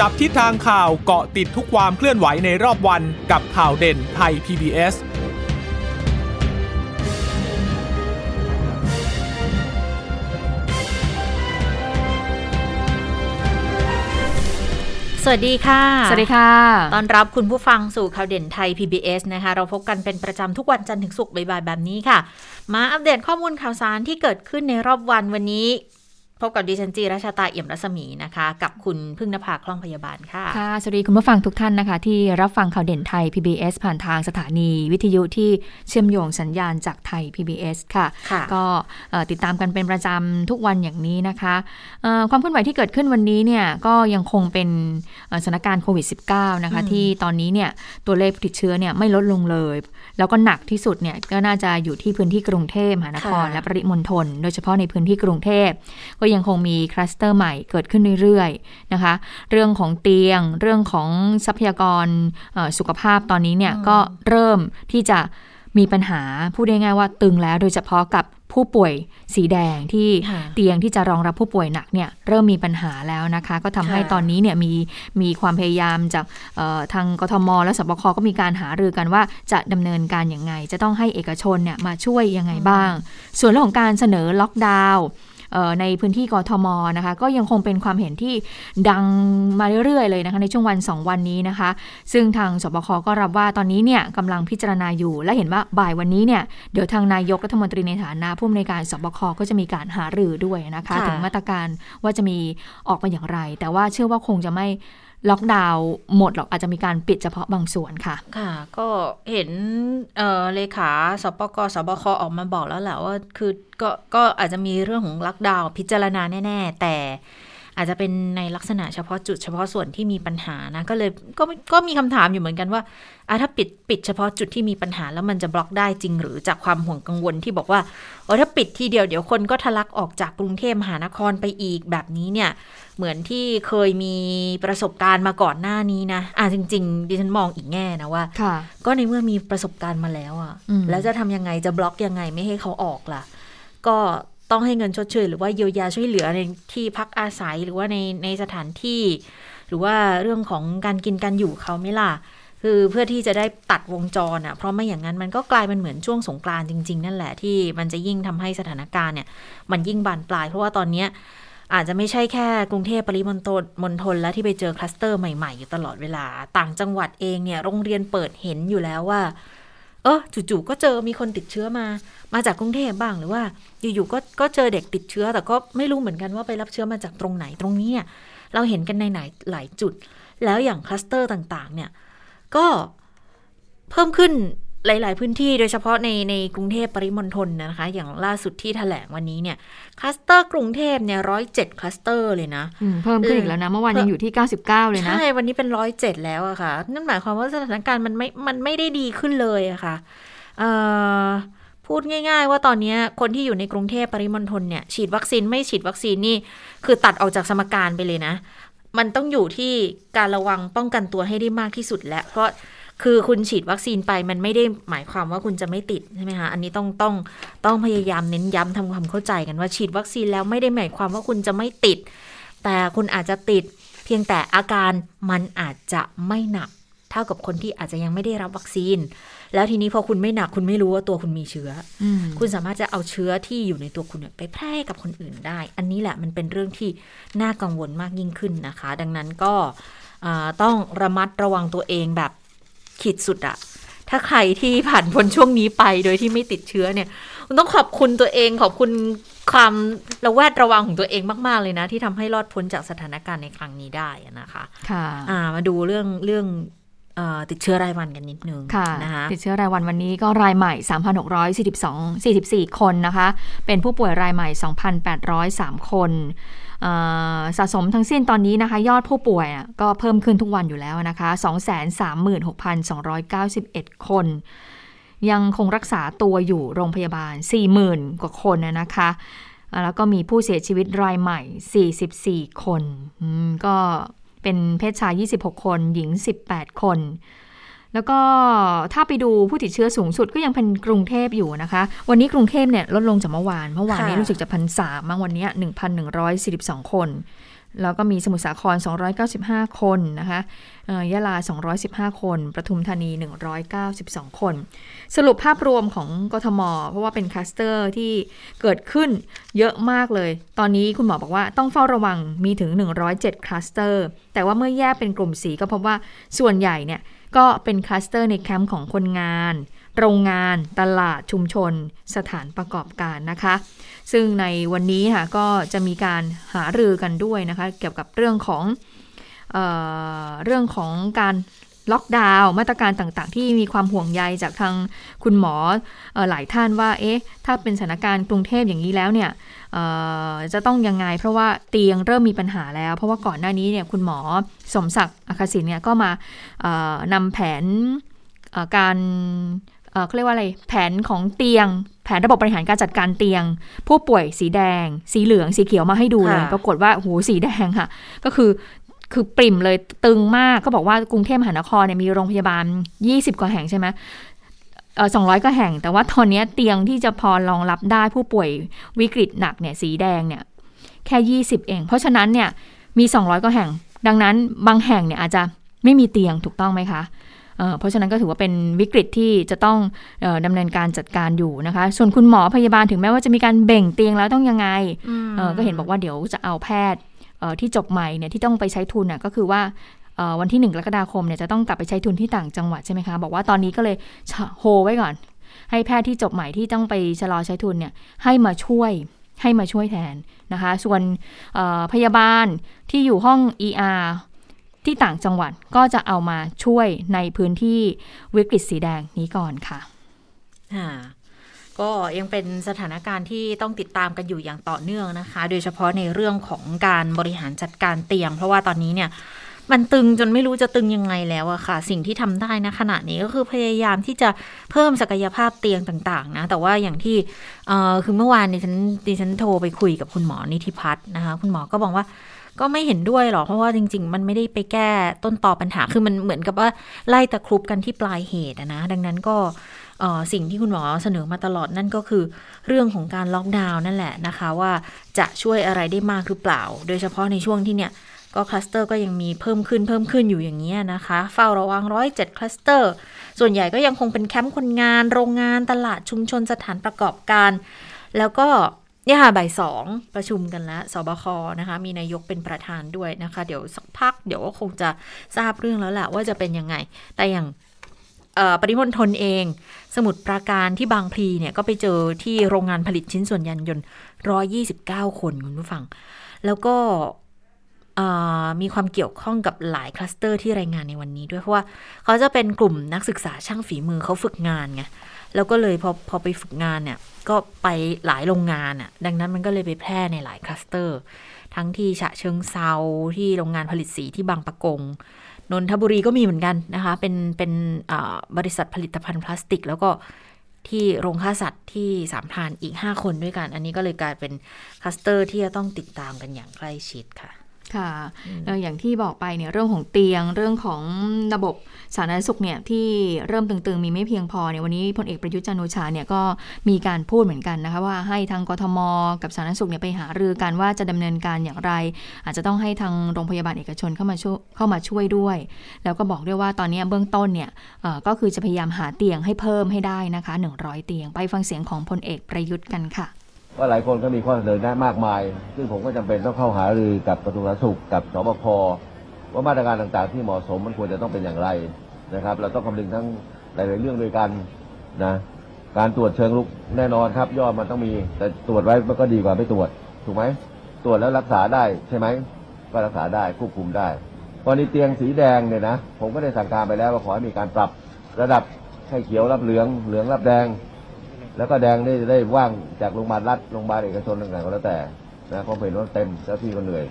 จับทิศทางข่าวเกาะติดทุกความเคลื่อนไหวในรอบวันกับข่าวเด่นไทย PBS สวัสดีค่ะ สวัสดีค่ะ ตอนรับคุณผู้ฟังสู่ข่าวเด่นไทย PBS นะคะ เราพบกันเป็นประจำทุกวันจันทร์ถึงศุกร์บ่ายๆแบบนี้ค่ะ มาอัปเดตข้อมูลข่าวสารที่เกิดขึ้นในรอบวันวันนี้ พบกับดิฉันจีราชาตาเอี่ยมรัศมีนะคะ กับคุณพึ่งนภาคล่องพยาบาลค่ะ ค่ะ สวัสดีคุณผู้ฟังทุกท่านนะคะ ที่รับฟังข่าวเด่นไทย PBS ผ่านทางสถานีวิทยุที่เชื่อมโยงสัญญาณจากไทย PBS ค่ะค่ะก็เอ่อติดตามกันเป็นประจำทุกวันอย่างนี้นะคะเอ่อความเคลื่อนไหวที่เกิดขึ้นวันนี้เนี่ยก็ยังคงเป็นเอ่อสถานการณ์โควิด -19 นะคะอืมที่ตอนนี้เนี่ยตัวเลขผู้ติดเชื้อเนี่ยไม่ลดลงเลย แล้วก็หนักที่สุดเนี่ยก็น่าจะอยู่ที่พื้นที่กรุงเทพมหานคร และปริมณฑลโดยเฉพาะในพื้นที่กรุงเทพก็ยังคงมีคลัสเตอร์ใหม่เกิดขึ้นเรื่อยๆนะคะ เรื่องของเตียง เรื่องของทรัพยากรเอ่อสุขภาพตอนนี้เนี่ยอืมก็เริ่มที่จะมีปัญหาพูดได้ง่ายๆว่าตึงแล้วโดยเฉพาะกับผู้ป่วยสีแดงที่ค่ะเตียงที่จะรองรับผู้ป่วยหนักเนี่ยเริ่มมีปัญหาแล้วนะคะ ก็ทำให้ค่ะตอนนี้เนี่ยมีมีความพยายามจากเอ่อทางกทม และสบคก็มีการหารือกันว่าจะดำเนินการอย่างไง จะต้องให้เอกชนเนี่ยมาช่วยยังไงบ้าง ส่วนเรื่องของการเสนอล็อกดาวน์เอ่อ ในพื้นที่กทมนะคะก็ยังคงเป็นความเห็นที่ดังมาเรื่อยๆเลยนะคะในช่วงวัน 2 วันนี้นะคะ ซึ่งทางสบคก็รับว่าตอนนี้เนี่ยกำลังพิจารณาอยู่ และเห็นว่าบ่ายวันนี้เนี่ยเดี๋ยวทางนายกรัฐมนตรีในฐานะผู้อำนวยการสบคก็จะมีการหารือด้วยนะคะค่ะถึงมาตรการว่าจะมีออกมาอย่างไร แต่ว่าเชื่อว่าคงจะไม่ ล็อกดาวน์หมดหรอกอาจจะมีการปิดเฉพาะบางส่วนค่ะ ค่ะ ก็เห็นเออเลขาสปกสบคออกมาบอกแล้วแหละว่าคือก็ก็อาจจะมีเรื่องของล็อกดาวน์พิจารณาแน่ ๆ แต่ อาจจะเป็นในลักษณะเฉพาะจุดเฉพาะส่วนที่มีปัญหานะ ก็เลยก็ก็มีคำถามอยู่เหมือนกันว่าอะถ้าปิดปิดเฉพาะจุดที่มีปัญหาแล้วมันจะบล็อกได้จริง หรือจากความห่วงกังวลที่บอกว่าเออถ้าปิดทีเดียวเดี๋ยวคนก็ทะลักออกจากกรุงเทพมหานครไปอีกแบบนี้เนี่ย เหมือนที่เคยมีประสบการณ์มาก่อนหน้านี้นะอะจริง ๆ ดิฉันมองอีกแง่นะว่าค่ะก็ในเมื่อมีประสบการณ์มาแล้วอะอืมแล้วจะทำยังไงจะบล็อกยังไงไม่ให้เขาออกล่ะ ก็ ต้องให้เงินชดเชยหรือว่าเยียวยาช่วยเหลือในที่พักอาศัยหรือว่าในในสถานที่ หรือว่าเรื่องของการกินการอยู่เขาไม่ล่ะคือเพื่อที่จะได้ตัดวงจรอะเพราะไม่อย่างนั้นมันก็กลายเป็นเหมือนช่วงสงกรานต์จริง ๆ นั่นแหละที่มันจะยิ่งทำให้สถานการณ์เนี่ย มันยิ่งบานปลาย เพราะว่าตอนเนี้ยอาจจะไม่ใช่แค่กรุงเทพปริมณฑลมณฑลแล้วที่ไปเจอคลัสเตอร์ใหม่ๆ อยู่ตลอดเวลา ต่างจังหวัดเองเนี่ยโรงเรียนเปิดเห็นอยู่แล้วว่า เออจู่ๆก็เจอมีคนติดเชื้อมา มาจากกรุงเทพบ้างหรือว่า อยู่ๆก็ก็เจอเด็กติดเชื้อ แต่ก็ไม่รู้เหมือนกันว่าไปรับเชื้อมาจากตรงไหนตรงนี้เนี่ยเราเห็นกันในไหนหลายจุด แล้วอย่างคลัสเตอร์ต่างๆ เนี่ยก็เพิ่มขึ้นหลาย ๆ พื้นที่โดยเฉพาะในในกรุงเทพปริมณฑลนะคะ อย่างล่าสุดที่แถลงวันนี้เนี่ยคลัสเตอร์กรุงเทพเนี่ยร้อยเจ็ดคลัสเตอร์เลยนะอืมเพิ่มขึ้นอีกแล้วนะ เมื่อวานยังอยู่ที่99เลยนะ ใช่ วันนี้เป็นร้อยเจ็ดแล้วอะค่ะ นั่นหมายความว่าสถานการณ์มันไม่มันไม่ได้ดีขึ้นเลยอะค่ะเอ่อ พูดง่าย ๆ ว่าตอนนี้คนที่อยู่ในกรุงเทพปริมณฑลเนี่ย ฉีดวัคซีนไม่ฉีดวัคซีนนี่ คือตัดออกจากสมการไปเลยนะ มันต้องอยู่ที่การระวังป้องกันตัวให้ได้มากที่สุดแล้วเพราะคือคุณฉีดวัคซีนไปมันไม่ได้หมายความว่าคุณจะไม่ติดใช่ไหมคะอันนี้ต้องต้องต้องพยายามเน้นย้ำทำความเข้าใจกันว่า ฉีดวัคซีนแล้วไม่ได้หมายความว่าคุณจะไม่ติด แต่คุณอาจจะติด เพียงแต่อาการมันอาจจะไม่หนัก เท่ากับคนที่อาจจะยังไม่ได้รับวัคซีน แล้วทีนี้พอคุณไม่หนักคุณไม่รู้ว่าตัวคุณมีเชื้ออืมคุณสามารถจะเอาเชื้อที่อยู่ในตัวคุณเนี่ยไปแพร่ให้กับคนอื่นได้ อันนี้แหละมันเป็นเรื่องที่น่ากังวลมากยิ่งขึ้นนะคะ ดังนั้นก็อ่าต้องระมัดระวังตัวเองแบบขีดสุดอะถ้าใครที่ผ่านพ้นช่วงนี้ไปโดยที่ไม่ติดเชื้อเนี่ยคุณต้องขอบคุณตัวเองขอบคุณความระแวดระวังของตัวเองมาก ๆ เลยนะ ที่ทำให้รอดพ้นจากสถานการณ์ในครั้งนี้ได้อะนะคะ ค่ะอ่ามาดูเรื่องเรื่องเออ ติดเชื้อรายวันกันนิดนึงค่ะนะคะติดเชื้อรายวันวันนี้ก็รายใหม่ 3,642 44 คนนะคะ เป็นผู้ป่วยรายใหม่ 2,803 คนเอ่อสะสมทั้งสิ้นตอนนี้นะคะ ยอดผู้ป่วยอะก็เพิ่มขึ้นทุกวันอยู่แล้วนะคะ 236,291 คน ยังคงรักษาตัวอยู่โรงพยาบาล 40,000 กว่าคนนะนะคะอ่าแล้วก็มีผู้เสียชีวิตรายใหม่ 44 คนอืมก็ เป็นเพศชาย 26 คน หญิง 18 คน แล้วก็ถ้าไปดูผู้ติดเชื้อสูงสุดก็ยังเป็นกรุงเทพอยู่นะคะ วันนี้กรุงเทพเนี่ยลดลงจากเมื่อวาน เมื่อวานนี้รู้สึกจะพันสามบางวันนี้หนึ่งพันหนึ่งร้อยสี่สิบสองคน แล้วก็มีสมุทรสาคร 295 คนนะคะเอ่อยะลา 215 คน ประทุมธานี 192 คน สรุปภาพรวมของกทม เพราะว่าเป็นคลัสเตอร์ที่เกิดขึ้นเยอะมากเลย ตอนนี้คุณหมอบอกว่าต้องเฝ้าระวังมีถึง 107 คลัสเตอร์ แต่ว่าเมื่อแยกเป็นกลุ่มสีก็พบว่าส่วนใหญ่เนี่ยก็เป็นคลัสเตอร์ในแคมป์ของคนงาน โรงงานตลาดชุมชน สถานประกอบการนะคะ ซึ่งในวันนี้ค่ะก็จะมีการหารือกันด้วยนะคะ เกี่ยวกับเรื่องของเออเรื่องของการล็อกดาวน์มาตรการต่างๆ ที่มีความห่วงใยจากทางคุณหมออหลายท่านว่าเอ๊ะถ้าเป็นสถานการณ์กรุงเทพอย่างนี้แล้วเนี่ยจะต้องยังไง เพราะว่าเตียงเริ่มมีปัญหาแล้ว เพราะว่าก่อนหน้านี้เนี่ยคุณหมอสมศักดิ์อัคศินเนี่ยก็มานำแผนการ เอ่อเขาเรียกว่าอะไร แผนของเตียง แผนระบบบบริหารการจัดการเตียง ผู้ป่วยสีแดง สีเหลือง สีเขียวมาให้ดูเลยค่ะปรากฏว่าโหสีแดงค่ะ ก็คือคือปริ่มเลยตึงมากก็บอกว่ากรุงเทพมหานครเนี่ยมีโรงพยาบาล 20 กว่าแห่งใช่ไหมเออสองร้อยก็แห่ง แต่ว่าตอนเนี้ยเตียงที่จะพอรองรับได้ผู้ป่วยวิกฤตหนักเนี่ยสีแดงเนี่ยแค่ 20 เอง เพราะฉะนั้นเนี่ยมี 200 ก็แห่ง ดังนั้นบางแห่งเนี่ยอาจจะไม่มีเตียงถูกต้องไหมคะ เอ่อเพราะฉะนั้นก็ถือว่าเป็นวิกฤตที่จะต้องเออดำเนินการจัดการอยู่นะคะ ส่วนคุณหมอพยาบาลถึงแม้ว่าจะมีการเบ่งเตียงแล้วต้องยังไงเอ่อก็เห็นบอกว่าเดี๋ยวจะเอาแพทย์เอ่อที่จบใหม่เนี่ยที่ต้องไปใช้ทุนน่ะก็คือว่าเอ่อวันที่หนึ่งกรกฎาคมเนี่ยจะต้องกลับไปใช้ทุนที่ต่างจังหวัดใช่ไหมคะบอกว่าตอนนี้ก็เลยชะโฮไว้ก่อน ให้แพทย์ที่จบใหม่ที่ต้องไปชะลอใช้ทุนเนี่ยให้มาช่วยให้มาช่วยแทนนะคะ ส่วนเอ่อพยาบาลที่อยู่ห้อง ER ที่ต่างจังหวัดก็จะเอามาช่วยในพื้นที่วิกฤตสีแดงนี้ก่อนค่ะค่ะก็ยังเป็นสถานการณ์ที่ต้องติดตามกันอยู่อย่างต่อเนื่องนะคะ โดยเฉพาะในเรื่องของการบริหารจัดการเตียง เพราะว่าตอนนี้เนี่ยมันตึงจนไม่รู้จะตึงยังไงแล้วอะค่ะ สิ่งที่ทำได้นะขณะนี้ก็คือพยายามที่จะเพิ่มศักยภาพเตียงต่างๆ นะ แต่ว่าอย่างที่คือเมื่อวานดิฉันดิฉันโทรไปคุยกับคุณหมอนิติพัฒน์นะคะ คุณหมอก็บอกว่า ก็ไม่เห็นด้วยหรอกเพราะว่าจริง ๆ มันไม่ได้ไปแก้ต้นต่อปัญหา คือมันเหมือนกับว่าไล่ตะครุบกันที่ปลายเหตุนะ ดังนั้นก็สิ่งที่คุณหมอเสนอมาตลอดนั่นก็คือเรื่องของการล็อกดาวน์นั่นแหละนะคะ ว่าจะช่วยอะไรได้มากหรือเปล่า โดยเฉพาะในช่วงที่เนี่ยก็คลัสเตอร์ก็ยังมีเพิ่มขึ้นเพิ่มขึ้นอยู่อย่างนี้นะคะ เฝ้าระวังร้อยเจ็ดคลัสเตอร์ ส่วนใหญ่ก็ยังคงเป็นแคมป์คนงาน โรงงานตลาดชุมชนสถานประกอบการ แล้วก็ เนี่ยค่ะบ่ายสองประชุมกันแล้วศบคนะคะ มีนายกเป็นประธานด้วยนะคะ เดี๋ยวสักพักเดี๋ยวก็คงจะทราบเรื่องแล้วแหละว่าจะเป็นยังไง แต่อย่างปริมณฑลเอง สมุทรปราการที่บางพลีเนี่ยก็ไปเจอที่โรงงานผลิตชิ้นส่วนยานยนต์129คนคุณผู้ฟัง แล้วก็มีความเกี่ยวข้องกับหลายคลัสเตอร์ที่รายงานในวันนี้ด้วย เพราะว่าเขาจะเป็นกลุ่มนักศึกษาช่างฝีมือเขาฝึกงานไงแล้วก็เลยพอพอไปฝึกงานเนี่ย ก็ไปหลายโรงงานอะ ดังนั้นมันก็เลยไปแพร่ในหลายคลัสเตอร์ ทั้งที่ฉะเชิงเทราที่โรงงานผลิตสีที่บางปะกง นนทบุรีก็มีเหมือนกันนะคะ เป็นเป็นบริษัทผลิตภัณฑ์พลาสติก แล้วก็ที่โรงฆ่าสัตว์ที่สามพรานอีก 5 คนด้วยกัน อันนี้ก็เลยกลายเป็นคลัสเตอร์ที่จะต้องติดตามกันอย่างใกล้ชิดค่ะ ค่ะเอ่ออย่างที่บอกไปเนี่ยเรื่องของเตียงเรื่องของระบบสาธารณสุขเนี่ยที่เริ่มตึงๆ มีไม่เพียงพอเนี่ยวันนี้พลเอกประยุทธ์จันทร์โอชาเนี่ยก็มีการพูดเหมือนกันนะคะว่าให้ทางกทม กับสาธารณสุขเนี่ยไปหารือกันว่าจะดำเนินการอย่างไร อาจจะต้องให้ทางโรงพยาบาลเอกชนเข้ามาช่วยเข้ามาช่วยด้วย แล้วก็บอกด้วยว่าตอนนี้เบื้องต้นเนี่ยเอ่อก็คือจะพยายามหาเตียงให้เพิ่มให้ได้นะคะ 100 เตียงไปฟังเสียงของพลเอกประยุทธ์กันค่ะ ว่าหลายคนก็มีข้อเสนอแนะมากมาย ซึ่งผมก็จำเป็นต้องเข้าหารือกับกระทรวงสาธารณสุขกับสบคว่ามาตรการต่างๆ ที่เหมาะสมมันควรจะต้องเป็นอย่างไรนะครับ เราต้องคำนึงทั้งหลายๆเรื่องด้วยกันนะการตรวจเชิงลุกแน่นอนครับยอดมันต้องมี แต่ตรวจไว้มันก็ดีกว่าไม่ตรวจถูกไหมตรวจแล้วรักษาได้ใช่ไหมก็รักษาได้ควบคุมได้กรณีเตียงสีแดงเนี่ยนะผมก็ได้สั่งการไปแล้วว่าขอให้มีการปรับระดับให้เขียวรับเหลืองเหลืองรับแดง แล้วก็แดงนี่จะได้ว่างจากโรงพยาบาลรัฐโรงพยาบาลเอกชนต่างๆก็แล้วแต่นะเพราเป็นรถเต็มเจ้าที่ก็เหนื่อย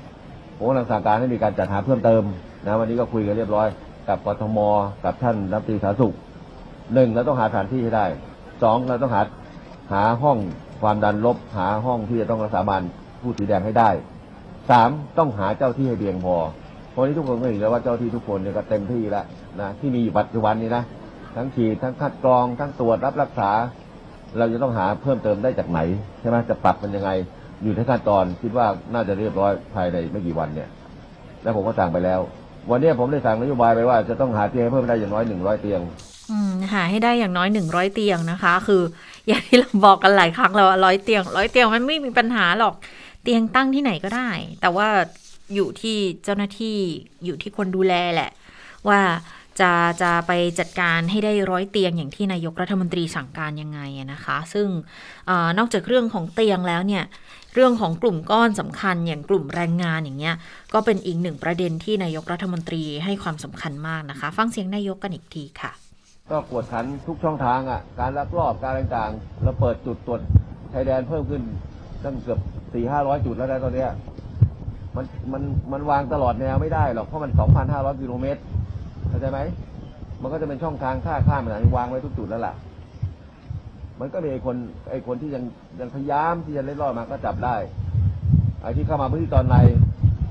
ผมกำลังสั่งการให้มีการจัดหาเพิ่มเติมนะวันนี้ก็คุยกันเรียบร้อย กับกทมกับท่านรัฐมนตรีสาธารณสุขหนึ่งเราต้องหาสถานที่ให้ได้สองเราต้องหาหาห้องความดันลบหาห้องที่จะต้องรักษาบานผู้สีแดงให้ได้สามต้องหาเจ้าที่ให้เพียงพอเพราะนี้ทุกคนก็เห็นแล้วว่าเจ้าที่ทุกคนเนี่ยก็เต็มที่แล้วนะที่มีอยู่ปัจจุบันนี้นะทั้งฉีดทั้งคัดกรองทั้งตรวจรับรักษา เราจะต้องหาเพิ่มเติมได้จากไหนใช่ไหมจะปรับมันยังไง อยู่ในขั้นตอนคิดว่าน่าจะเรียบร้อยภายในไม่กี่วันเนี่ย และผมก็สั่งไปแล้ว วันนี้ผมได้สั่งนโยบายไปว่าจะต้องหาเตียงเพิ่มได้อย่างน้อยหนึ่งร้อยเตียงหาให้ได้อย่างน้อยหนึ่งร้อยเตียงนะคะ คือ อย่างที่เราบอกกันหลายครั้งแล้วร้อยเตียงร้อยเตียงมันไม่มีปัญหาหรอกเตียงตั้งที่ไหนก็ได้ แต่ว่าอยู่ที่เจ้าหน้าที่อยู่ที่คนดูแลแหละ ว่า จะจะไปจัดการให้ได้ร้อยเตียงอย่างที่นายกรัฐมนตรีสั่งการยังไงนะคะ ซึ่งอนอกจากเรื่องของเตียงแล้วเนี่ยเรื่องของกลุ่มก้อนสำคัญอย่างกลุ่มแรงงานอย่างเงี้ยก็เป็นอีกหนึ่งประเด็นที่นายกรัฐมนตรีให้ความสำคัญมากนะคะ ฟังเสียงนายกกันอีกทีค่ะ ก็กวดขันทุกช่องทางอะการลักลอบการต่างๆเราเปิดจุดตรวจชายแดนเพิ่มขึ้นตั้งเกือบสี่ห้าร้อยจุดแล้วนะตอนเนี้ยมันมันมันวางตลอดแนวไม่ได้หรอกเพราะมันสองพันห้าร้อยกิโลเมตร เข้าใจไหมมันก็จะเป็นช่องทางท่าข้ามอะไรวางไว้ทุกจุดแล้วล่ะ มันก็มีไอ้คนไอ้คนที่ยังยังพยายามที่จะเล่นรอดมาก็จับได้ไอ้ที่เข้ามาพื้นที่ตอนใน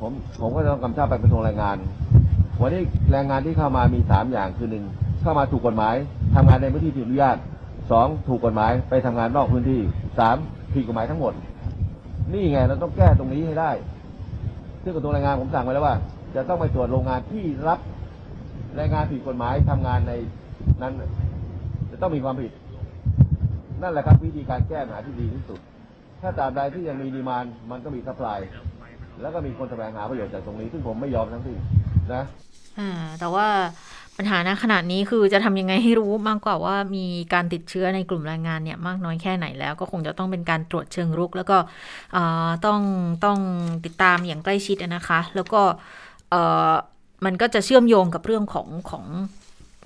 ผมผมก็จะต้องกำชับไปกระทรวงแรงงาน วันนี้แรงงานที่เข้ามามีสามอย่างคือหนึ่งเข้ามาถูกกฎหมายทำงานในพื้นที่ผิดอนุญาตสองถูกกฎหมายไปทำงานนอกพื้นที่สามผิดกฎหมายทั้งหมด นี่ไงเราต้องแก้ตรงนี้ให้ได้ ซึ่งกระทรวงแรงงานผมสั่งไว้แล้วว่า จะต้องไปตรวจโรงงานที่รับ แรงงานผิดกฎหมายทำงานในนั้น จะต้องมีความผิด นั่นแหละครับวิธีการแก้ปัญหาที่ดีที่สุด ถ้าตราบใดที่ยังมีดีมานมันก็มี supply แล้วก็มีคนแสวงหาประโยชน์จากตรงนี้ ซึ่งผมไม่ยอมทั้งสิ้นนะแต่ว่าปัญหาณขณะนี้คือจะทำยังไงให้รู้มากกว่าว่ามีการติดเชื้อในกลุ่มแรงงานเนี่ยมากน้อยแค่ไหนแล้วก็คงจะต้องเป็นการตรวจเชิงรุก แล้วก็ต้องต้องติดตามอย่างใกล้ชิดนะคะ แล้วก็ มันก็จะเชื่อมโยงกับเรื่องของของ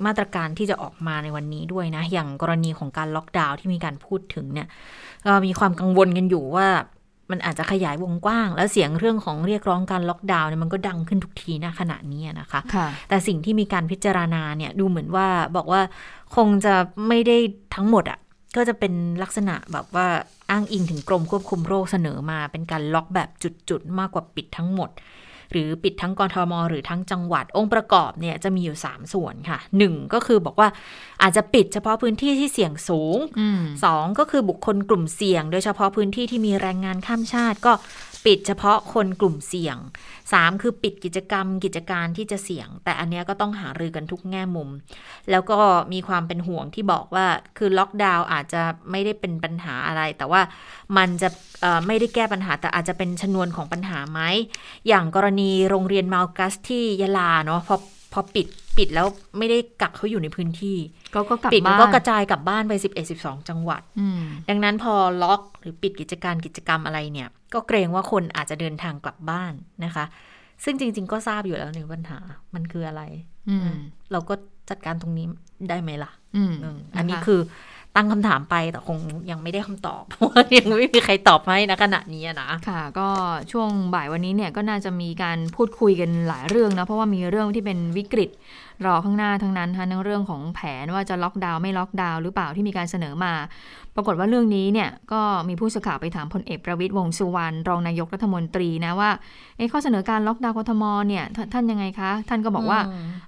มาตรการที่จะออกมาในวันนี้ด้วยนะ อย่างกรณีของการล็อกดาวน์ที่มีการพูดถึงเนี่ยก็มีความกังวลกันอยู่ว่ามันอาจจะขยายวงกว้าง แล้วเสียงเรื่องของเรียกร้องการล็อกดาวน์เนี่ยมันก็ดังขึ้นทุกทีนะขณะนี้นะคะค่ะแต่สิ่งที่มีการพิจารณาเนี่ยดูเหมือนว่าบอกว่าคงจะไม่ได้ทั้งหมดอะ่ะก็จะเป็นลักษณะแบบว่าอ้างอิงถึงกรมควบคุมโรคเสนอมา เป็นการล็อกแบบจุดๆ มากกว่าปิดทั้งหมด หรือปิดทั้งกรทม หรือทั้งจังหวัดองค์ประกอบเนี่ยจะมีอยู่ 3 ส่วนค่ะ 1 ก็คือบอกว่าอาจจะปิดเฉพาะพื้นที่ที่เสี่ยงสูงอืมสองก็คือบุคคลกลุ่มเสี่ยง โดยเฉพาะพื้นที่ที่มีแรงงานข้ามชาติก็ ปิดเฉพาะคนกลุ่มเสี่ยงสามคือปิดกิจกรรมกิจการที่จะเสี่ยง แต่อันเนี้ยก็ต้องหารือกันทุกแง่มุม แล้วก็มีความเป็นห่วงที่บอกว่าคือล็อกดาวน์อาจจะไม่ได้เป็นปัญหาอะไร แต่ว่ามันจะไม่ได้แก้ปัญหาแต่อาจจะเป็นชนวนของปัญหาไหม อย่างกรณีโรงเรียนมัลกัสที่ยะลาเนาะพอพอปิดปิดแล้วไม่ได้กักเขาอยู่ในพื้นที่ ก็ก็กลับปิดมันบ้านก็กระจายกลับบ้านไป 11 12 จังหวัดอืมดังนั้นพอล็อกหรือปิดกิจการกิจกรรมอะไรเนี่ย ก็เกรงว่าคนอาจจะเดินทางกลับบ้านนะคะ ซึ่งจริง ๆ ก็ทราบอยู่แล้วในปัญหามันคืออะไรอืมเราก็จัดการตรงนี้ได้ไหมล่ะอืมอืมอันนี้ะะคือตั้งคำถามไปแต่คงยังไม่ได้คำตอบเพราะว่ายังไม่มีใครตอบให้นะขณะนี้อะนะค่ะ ก็ช่วงบ่ายวันนี้เนี่ยก็น่าจะมีการพูดคุยกันหลายเรื่องนะเพราะว่ามีเรื่องที่เป็นวิกฤต รอข้างหน้าทั้งนั้นทั้งเรื่องของแผนว่าจะล็อกดาวน์ไม่ล็อกดาวน์หรือเปล่าที่มีการเสนอมา ปรากฏว่าเรื่องนี้เนี่ยก็มีผู้สื่อข่าวไปถามพลเอกประวิตยวงษ์สุวรรณรองนายกรัฐมนตรีนะว่าเอ๊ะข้อเสนอการล็อกดาวน์กทมเนี่ยท่านท่านยังไงคะ ท่านก็บอกว่า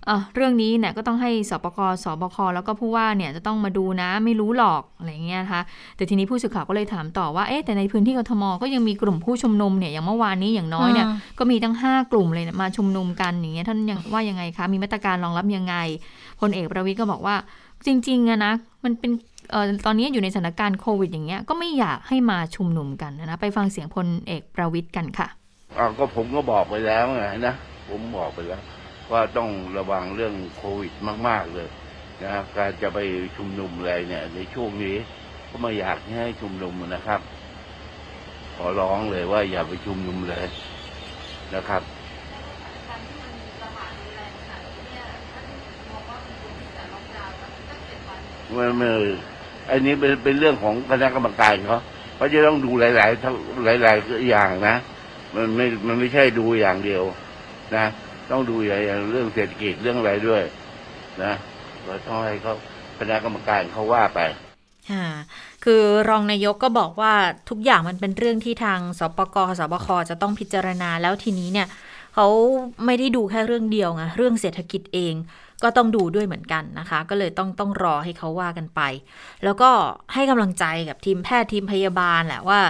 เอ่อเรื่องนี้เนี่ยก็ต้องให้สปกสบคแล้วก็ผู้ว่าเนี่ยจะต้องมาดูนะไม่รู้หรอกอะไรอย่างเงี้ยนะคะแต่ทีนี้ผู้สื่อข่าวก็เลยถามต่อว่าเอ๊ะแต่ในพื้นที่กทมก็ยังมีกลุ่มผู้ชุมนุมเนี่ยอย่างเมื่อวานนี้อย่างน้อยเนี่ยอืมก็มีตั้ง 5 กลุ่มเลยเนี่ยมาชุมนุมกันอย่างเงี้ยท่านยังว่ายังไงคะมีมาตรการรองรับยังไงพลเอกประวิตยก็บอกว่าจริงๆอะนะมันเป็นออตอนนี้อยู่ในสถานการณ์โควิดอย่างเงี้ยก็ไม่อยากให้มาชุมนุมกันนะไปฟังเสียงพลเอกประวิตยกันค่ะอ่าก็ผมก็บอกไปแล้วไงนะผมบอกไปแล้ว ว่าต้องระวังเรื่องโควิดมาก ๆเลยนะการจะไปชุมนุมอะไรเนี่ย ในช่วงนี้ก็ไม่อยากให้ชุมนุมนะครับ ขอร้องเลยว่าอย่าไปชุมนุมเลยนะครับ ไม่ไม่อันนี้เป็นเป็นเรื่องของคณะกรรมการเขาเขาจะต้องดูหลายๆทั้งหลาย ๆ อย่างนะ มันไม่มันไม่ใช่ดูอย่างเดียว นะ ต้องดูอย่างเรื่องเศรษฐกิจเรื่องอะไรด้วย นะก็ต้องให้เขาคณะกรรมการเขาว่าไปค่ะคือรองนายกก็บอกว่าทุกอย่างมันเป็นเรื่องที่ทางสปกสบคจะต้องพิจารณาแล้วทีนี้เนี่ยเขาไม่ได้ดูแค่เรื่องเดียวไงเรื่องเศรษฐกิจเอง ก็ต้องดูด้วยเหมือนกันนะคะ ก็เลยต้องต้องรอให้เขาว่ากันไป แล้วก็ให้กำลังใจกับทีมแพทย์ทีมพยาบาลแหละว่า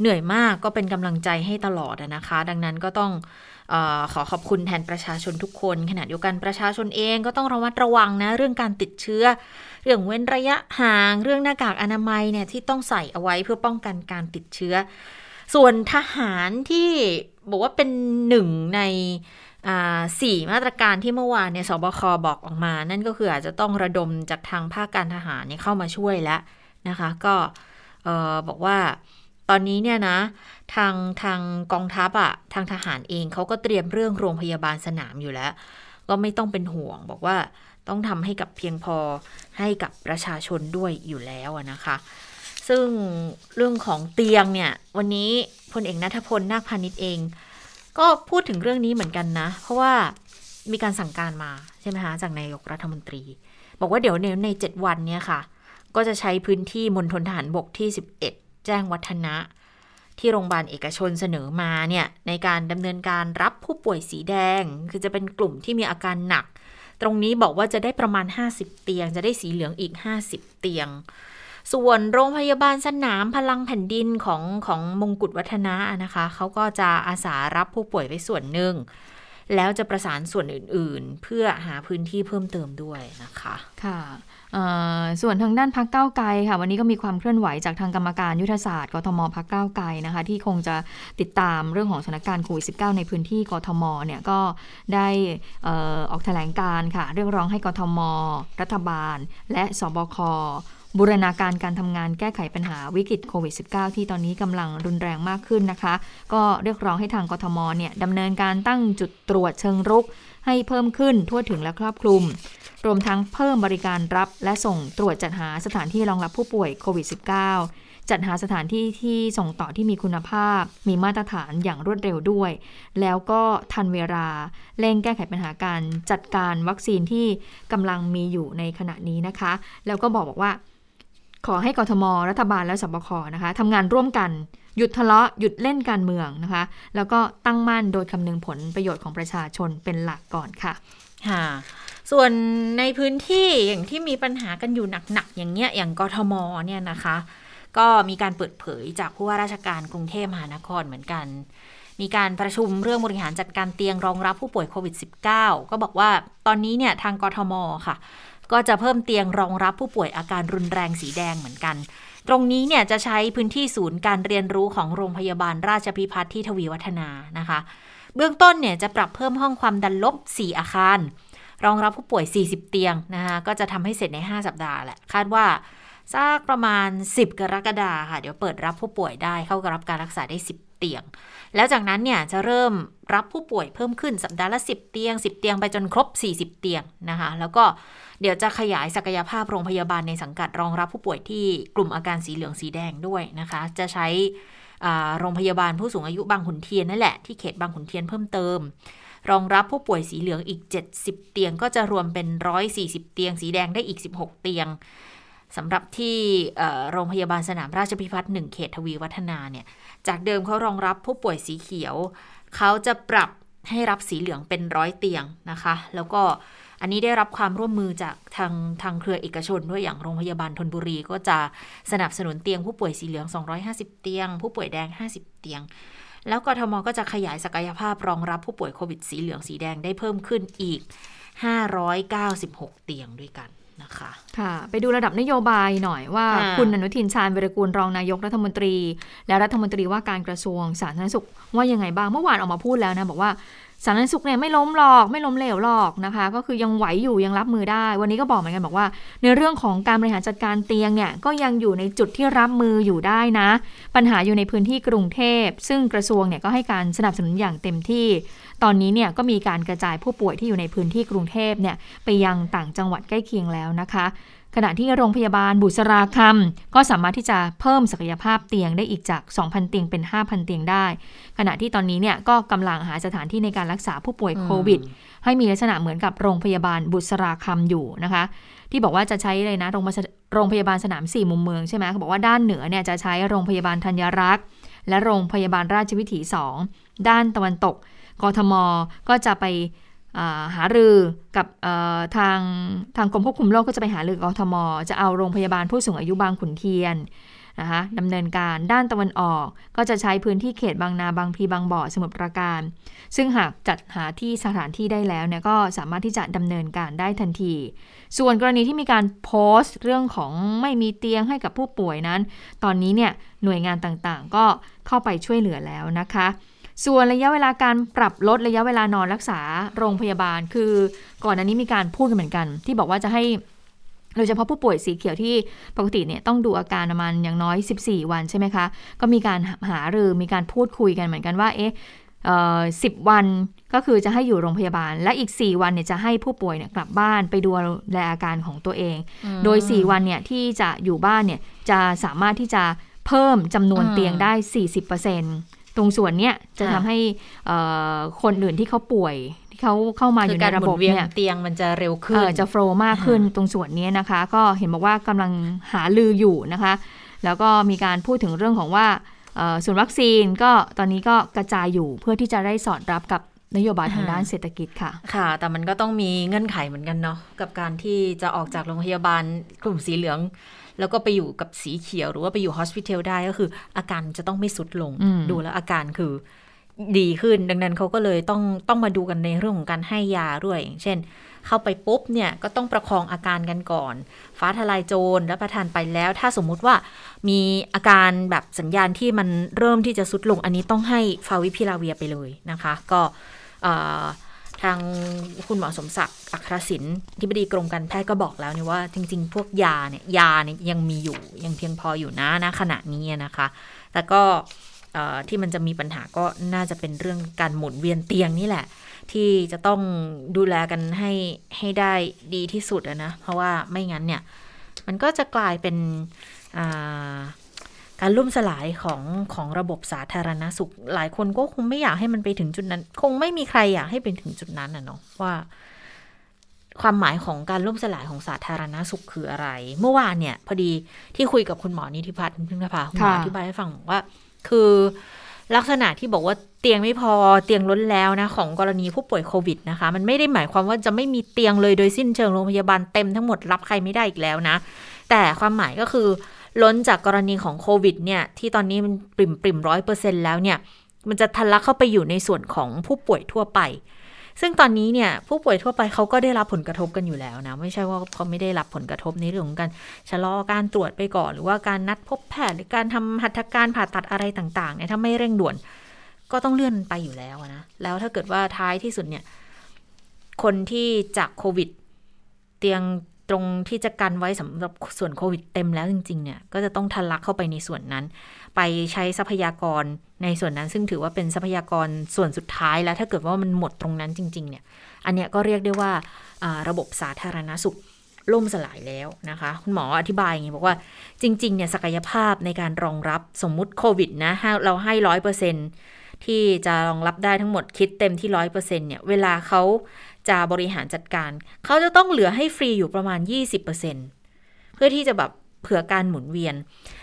เหนื่อยมากก็เป็นกำลังใจให้ตลอดนะคะ ดังนั้นก็ต้องออขอขอบคุณแทนประชาชนทุกคน ขณะเดียวกันประชาชนเองก็ต้องระมัดระวังนะเรื่องการติดเชื้อ เรื่องเว้นระยะห่าง เรื่องหน้ากากอนามัยเนี่ยที่ต้องใส่เอาไว้เพื่อป้องกันการติดเชื้อ ส่วนทหารที่บอกว่าเป็นหนึ่งใน สี่มาตรการที่เมื่อวานเนี่ยสบคบอกออกมา นั่นก็คืออาจจะต้องระดมจากทางภาคการทหารเนี่ยเข้ามาช่วยแล้วนะคะ ก็บอกว่าตอนนี้เนี่ยนะทางทางกองทัพอะทางทหารเองเขาก็เตรียมเรื่องโรงพยาบาลสนามอยู่แล้ว ก็ไม่ต้องเป็นห่วง บอกว่าต้องทำให้กับเพียงพอให้กับประชาชนด้วยอยู่แล้วนะคะ ซึ่งเรื่องของเตียงเนี่ย วันนี้พลเอกนัทพลนาคพาณิชย์เอง ก็พูดถึงเรื่องนี้เหมือนกันนะ เพราะว่ามีการสั่งการมาใช่ไหมคะจากนายกรัฐมนตรี บอกว่าเดี๋ยวในในเจ็ดวันเนี่ยค่ะ ก็จะใช้พื้นที่มณฑลทหารบกที่ 11 แจ้งวัฒนะ ที่โรงพยาบาลเอกชนเสนอมาเนี่ยในการดำเนินการรับผู้ป่วยสีแดง คือจะเป็นกลุ่มที่มีอาการหนัก ตรงนี้บอกว่าจะได้ประมาณ 50 เตียง จะได้สีเหลืองอีก 50 เตียง ส่วนโรงพยาบาลสนามพลังแผ่นดินของของมงกุฎวัฒนะนะคะเขาก็จะอาสารับผู้ป่วยไว้ส่วนหนึ่ง แล้วจะประสานส่วนอื่นๆ เพื่อหาพื้นที่เพิ่มเติมด้วยนะคะ ค่ะส่วนทางด้านพักเก้าไกลค่ะ วันนี้ก็มีความเคลื่อนไหวจากทางกรรมการยุทธศาสตร์กทมพักเก้าไกลนะคะ ที่คงจะติดตามเรื่องของสถานการณ์โควิด -19 ในพื้นที่กทมเนี่ยก็ได้ออออกแถลงการค่ะ เรียกร้องให้กทม รัฐบาล และสบค บูรณาการการทำงานแก้ไขปัญหาวิกฤตโควิด -19 ที่ตอนนี้กำลังรุนแรงมากขึ้นนะคะ ก็เรียกร้องให้ทางกทมเนี่ยดำเนินการตั้งจุดตรวจเชิงรุก ให้เพิ่มขึ้นทั่วถึงและครอบคลุม รวมทั้งเพิ่มบริการรับ และส่งตรวจจัดหาสถานที่รองรับผู้ป่วยโควิด -19 จัดหาสถานที่ที่ส่งต่อที่มีคุณภาพ มีมาตรฐานอย่างรวดเร็วด้วย แล้วก็ทันเวลาเร่งแก้ไขปัญหาการจัดการวัคซีนที่กำลังมีอยู่ในขณะนี้นะคะ แล้วก็บอกบอกว่า ขอให้กทม รัฐบาลและสบคนะคะทำงานร่วมกัน หยุดทะเลาะหยุดเล่นการเมืองนะคะ แล้วก็ตั้งมั่นโดยคำนึงผลประโยชน์ของประชาชนเป็นหลักก่อนค่ะค่ะส่วนในพื้นที่อย่างที่มีปัญหากันอยู่หนักๆอย่างเงี้ยอย่างกทมเนี่ยนะคะ ก็มีการเปิดเผยจากผู้ว่าราชการกรุงเทพมหานครเหมือนกัน มีการประชุมเรื่องบริหารจัดการเตียงรองรับผู้ป่วยโควิด -19 ก็บอกว่าตอนนี้เนี่ยทางกทมค่ะ ก็จะเพิ่มเตียงรองรับผู้ป่วยอาการรุนแรงสีแดงเหมือนกัน ตรงนี้เนี่ยจะใช้พื้นที่ศูนย์การเรียนรู้ของโรงพยาบาลราชพิพัฒน์ที่ทวีวัฒนานะคะ เบื้องต้นเนี่ยจะปรับเพิ่มห้องความดันลบ 4 อาคาร รองรับผู้ป่วย 40 เตียงนะคะก็จะทำให้เสร็จใน 5 สัปดาห์แหละคาดว่าสักประมาณ 10 กรกฎาค่ะ เดี๋ยวเปิดรับผู้ป่วยได้เข้ารับการรักษาได้ 10 เตียง แล้วจากนั้นเนี่ยจะเริ่มรับผู้ป่วยเพิ่มขึ้นสัปดาห์ละ 10 เตียง 10 เตียงไปจนครบ 40 เตียงนะคะ แล้วก็เดี๋ยวจะขยายศักยภาพโรงพยาบาลในสังกัดรองรับผู้ป่วยที่กลุ่มอาการสีเหลืองสีแดงด้วยนะคะ จะใช้โรงพยาบาลผู้สูงอายุบางขุนเทียนนั่นแหละที่เขตบางขุนเทียนเพิ่มเติม รองรับผู้ป่วยสีเหลืองอีก 70 เตียงก็จะรวมเป็น 140 เตียง สีแดงได้อีก 16 เตียง สำหรับที่โรงพยาบาลสนามราชพิพัฒน์1เขตทวีวัฒนาเนี่ย จากเดิมเขารองรับผู้ป่วยสีเขียว เขาจะปรับให้รับสีเหลืองเป็นร้อยเตียงนะคะ แล้วก็อันนี้ได้รับความร่วมมือจากทางทางเครือเอกชนด้วยอย่างโรงพยาบาลธนบุรี ก็จะสนับสนุนเตียงผู้ป่วยสีเหลือง 250 เตียง ผู้ป่วยแดง 50 เตียง แล้วกทมก็จะขยายศักยภาพรองรับผู้ป่วยโควิดสีเหลืองสีแดงได้เพิ่มขึ้นอีก 596 เตียงด้วยกัน นะคะค่ะ ไปดูระดับนโยบายหน่อยว่าค่ะคุณอนุทินชาญวิรกูลรองนายกรัฐมนตรี และรัฐมนตรีว่าการกระทรวงสาธารณสุขว่ายังไงบ้างเมื่อวานออกมาพูดแล้วนะบอกว่าสาธารณสุขเนี่ยไม่ล้มหรอกไม่ล้มเหลวหรอกนะคะ ก็คือยังไหวอยู่ยังรับมือได้ วันนี้ก็บอกเหมือนกันบอกว่า ในเรื่องของการบริหารจัดการเตียงเนี่ยก็ยังอยู่ในจุดที่รับมืออยู่ได้นะ ปัญหาอยู่ในพื้นที่กรุงเทพ ซึ่งกระทรวงเนี่ยก็ให้การสนับสนุนอย่างเต็มที่ ตอนนี้เนี่ยก็มีการกระจายผู้ป่วยที่อยู่ในพื้นที่กรุงเทพเนี่ยไปยังต่างจังหวัดใกล้เคียงแล้วนะคะ ขณะที่โรงพยาบาลบุษราคำก็สามารถที่จะเพิ่มศักยภาพเตียงได้อีกจาก 2,000 เตียงเป็น 5,000 เตียงได้ ขณะที่ตอนนี้เนี่ยก็กำลังหาสถานที่ในการรักษาผู้ป่วยโควิด ให้มีลักษณะเหมือนกับโรงพยาบาลบุษราคำอยู่นะคะที่บอกว่าจะใช้เลยนะโรงพยาบาลโรงพยาบาลสนามสี่มุมเมืองใช่ไหมเขาบอกว่าด้านเหนือเนี่ยจะใช้โรงพยาบาลธัญรักษ์ และโรงพยาบาลราชวิถี 2 ด้านตะวันตก กทมก็จะไปอ่าหารือกับทางทางกรมควบคุมโรคก็จะไปหารือกับทม จะเอาโรงพยาบาลผู้สูงอายุบางขุนเทียนนะคะดำเนินการด้านตะวันออก ก็จะใช้พื้นที่เขตบางนาบางพลีบางบ่อสมุทรปราการ ซึ่งหากจัดหาที่สถานที่ได้แล้วเนี่ยก็สามารถที่จะดำเนินการได้ทันที ส่วนกรณีที่มีการโพสต์เรื่องของไม่มีเตียงให้กับผู้ป่วยนั้น ตอนนี้เนี่ยหน่วยงานต่างๆ ก็เข้าไปช่วยเหลือแล้วนะคะ ส่วนระยะเวลาการปรับลดระยะเวลานอนรักษาโรงพยาบาล คือก่อนอันนี้มีการพูดกันเหมือนกัน ที่บอกว่าจะให้โดยเฉพาะผู้ป่วยสีเขียวที่ปกติเนี่ยต้องดูอาการประมาณอย่างน้อย 14 วันใช่ไหมคะ ก็มีการหารือมีการพูดคุยกันเหมือนกันว่าเอ๊ะสิบวันก็คือจะให้อยู่โรงพยาบาล และอีก 4 วันเนี่ยจะให้ผู้ป่วยเนี่ยกลับบ้านไปดูแลอาการของตัวเอง โดย 4 วันเนี่ยที่จะอยู่บ้านเนี่ยจะสามารถที่จะเพิ่มจำนวนเตียงได้ 40% ตรงส่วนเนี้ยจะทำให้คนอื่นที่เขาป่วย ที่เขาเข้ามาอยู่ในระบบเนี่ยเตียงมันจะเร็วขึ้นจะโฟล์มากขึ้นตรงส่วนนี้นะคะ ก็เห็นบอกว่ากำลังหาลืออยู่นะคะ แล้วก็มีการพูดถึงเรื่องของว่าส่วนวัคซีนก็ตอนนี้ก็กระจายอยู่เพื่อที่จะได้สอดรับกับนโยบายทางด้านเศรษฐกิจค่ะ ค่ะ แต่มันก็ต้องมีเงื่อนไขเหมือนกันเนาะกับการที่จะออกจากโรงพยาบาลกลุ่มสีเหลือง แล้วก็ไปอยู่กับสีเขียว หรือว่าไปอยู่ฮอสพิทอลได้ก็คือ อาการจะต้องไม่สุดลง ดูแล้วอาการคือดีขึ้น ดังนั้นเขาก็เลยต้องต้องมาดูกันในเรื่องของการให้ยาด้วยอย่างเช่น เข้าไปปุ๊บเนี่ยก็ต้องประคองอาการกันก่อน ฟ้าทลายโจรแล้วประทานไปแล้ว ถ้าสมมุติว่ามีอาการแบบสัญญาณที่มันเริ่มที่จะสุดลงอันนี้ต้องให้ฟาวิพิลาเวียไปเลยนะคะ ก็ ทางคุณหมอสมศักดิ์อัครศิลป์ที่บดีกรมการแพทย์ก็บอกแล้วนี่ว่าจริง ๆ พวกยาเนี่ยยาเนี่ยยังมีอยู่ยังเพียงพออยู่นะนะขณะนี้นะคะ แต่ก็ที่มันจะมีปัญหาก็น่าจะเป็นเรื่องการหมุนเวียนเตียงนี่แหละ ที่จะต้องดูแลกันให้ให้ได้ดีที่สุดนะ เพราะว่าไม่งั้นเนี่ย มันก็จะกลายเป็น การล่มสลายของของระบบสาธารณสุข หลายคนก็คงไม่อยากให้มันไปถึงจุดนั้น คงไม่มีใครอยากให้เป็นถึงจุดนั้นนะเนาะว่า ความหมายของการล่มสลายของสาธารณสุขคืออะไร เมื่อวานเนี่ย พอดีที่คุยกับคุณหมอนิติพัฒน์พึ่งนภาคุณหมออธิบายให้ฟังว่า คือลักษณะที่บอกว่าเตียงไม่พอเตียงล้นแล้วนะ ของกรณีผู้ป่วยโควิดนะคะ มันไม่ได้หมายความว่าจะไม่มีเตียงเลยโดยสิ้นเชิงโรงพยาบาลเต็มทั้งหมดรับใครไม่ได้อีกแล้วนะ แต่ความหมายก็คือ ล้นจากกรณีของโควิดเนี่ยที่ตอนนี้มันปริมปริมร้อยเปอร์เซ็นแล้วเนี่ยมันจะทะลักเข้าไปอยู่ในส่วนของผู้ป่วยทั่วไป ซึ่งตอนนี้เนี่ยผู้ป่วยทั่วไปเขาก็ได้รับผลกระทบกันอยู่แล้วนะ ไม่ใช่ว่าเขาไม่ได้รับผลกระทบในเรื่องของการชะลอการตรวจไปก่อน หรือว่าการนัดพบแพทย์หรือการทำหัตถการผ่าตัดอะไรต่างๆเนี่ยถ้าไม่เร่งด่วน ก็ต้องเลื่อนไปอยู่แล้วนะแล้วถ้าเกิดว่าท้ายที่สุดเนี่ยคนที่จากโควิด เตียง ตรงที่จะกันไว้สำหรับส่วนโควิดเต็มแล้วจริง ๆ เนี่ย ก็จะต้องทะลักเข้าไปในส่วนนั้น ไปใช้ทรัพยากรในส่วนนั้น ซึ่งถือว่าเป็นทรัพยากรส่วนสุดท้ายแล้วถ้าเกิดว่ามันหมดตรงนั้นจริง ๆ เนี่ย อันเนี้ยก็เรียกได้ว่าระบบสาธารณสุขล่มสลายแล้วนะคะ คุณหมออธิบายอย่างนี้บอกว่าจริง ๆ เนี่ยศักยภาพในการรองรับสมมุติโควิดนะเราให้ร้อยเปอร์เซ็นที่จะรองรับได้ทั้งหมดคิดเต็มที่ร้อยเปอร์เซ็นเนี่ย เวลาเขา จะบริหารจัดการ เขาจะต้องเหลือให้ฟรีอยู่ประมาณ 20%เพื่อที่จะแบบเผื่อการหมุนเวียน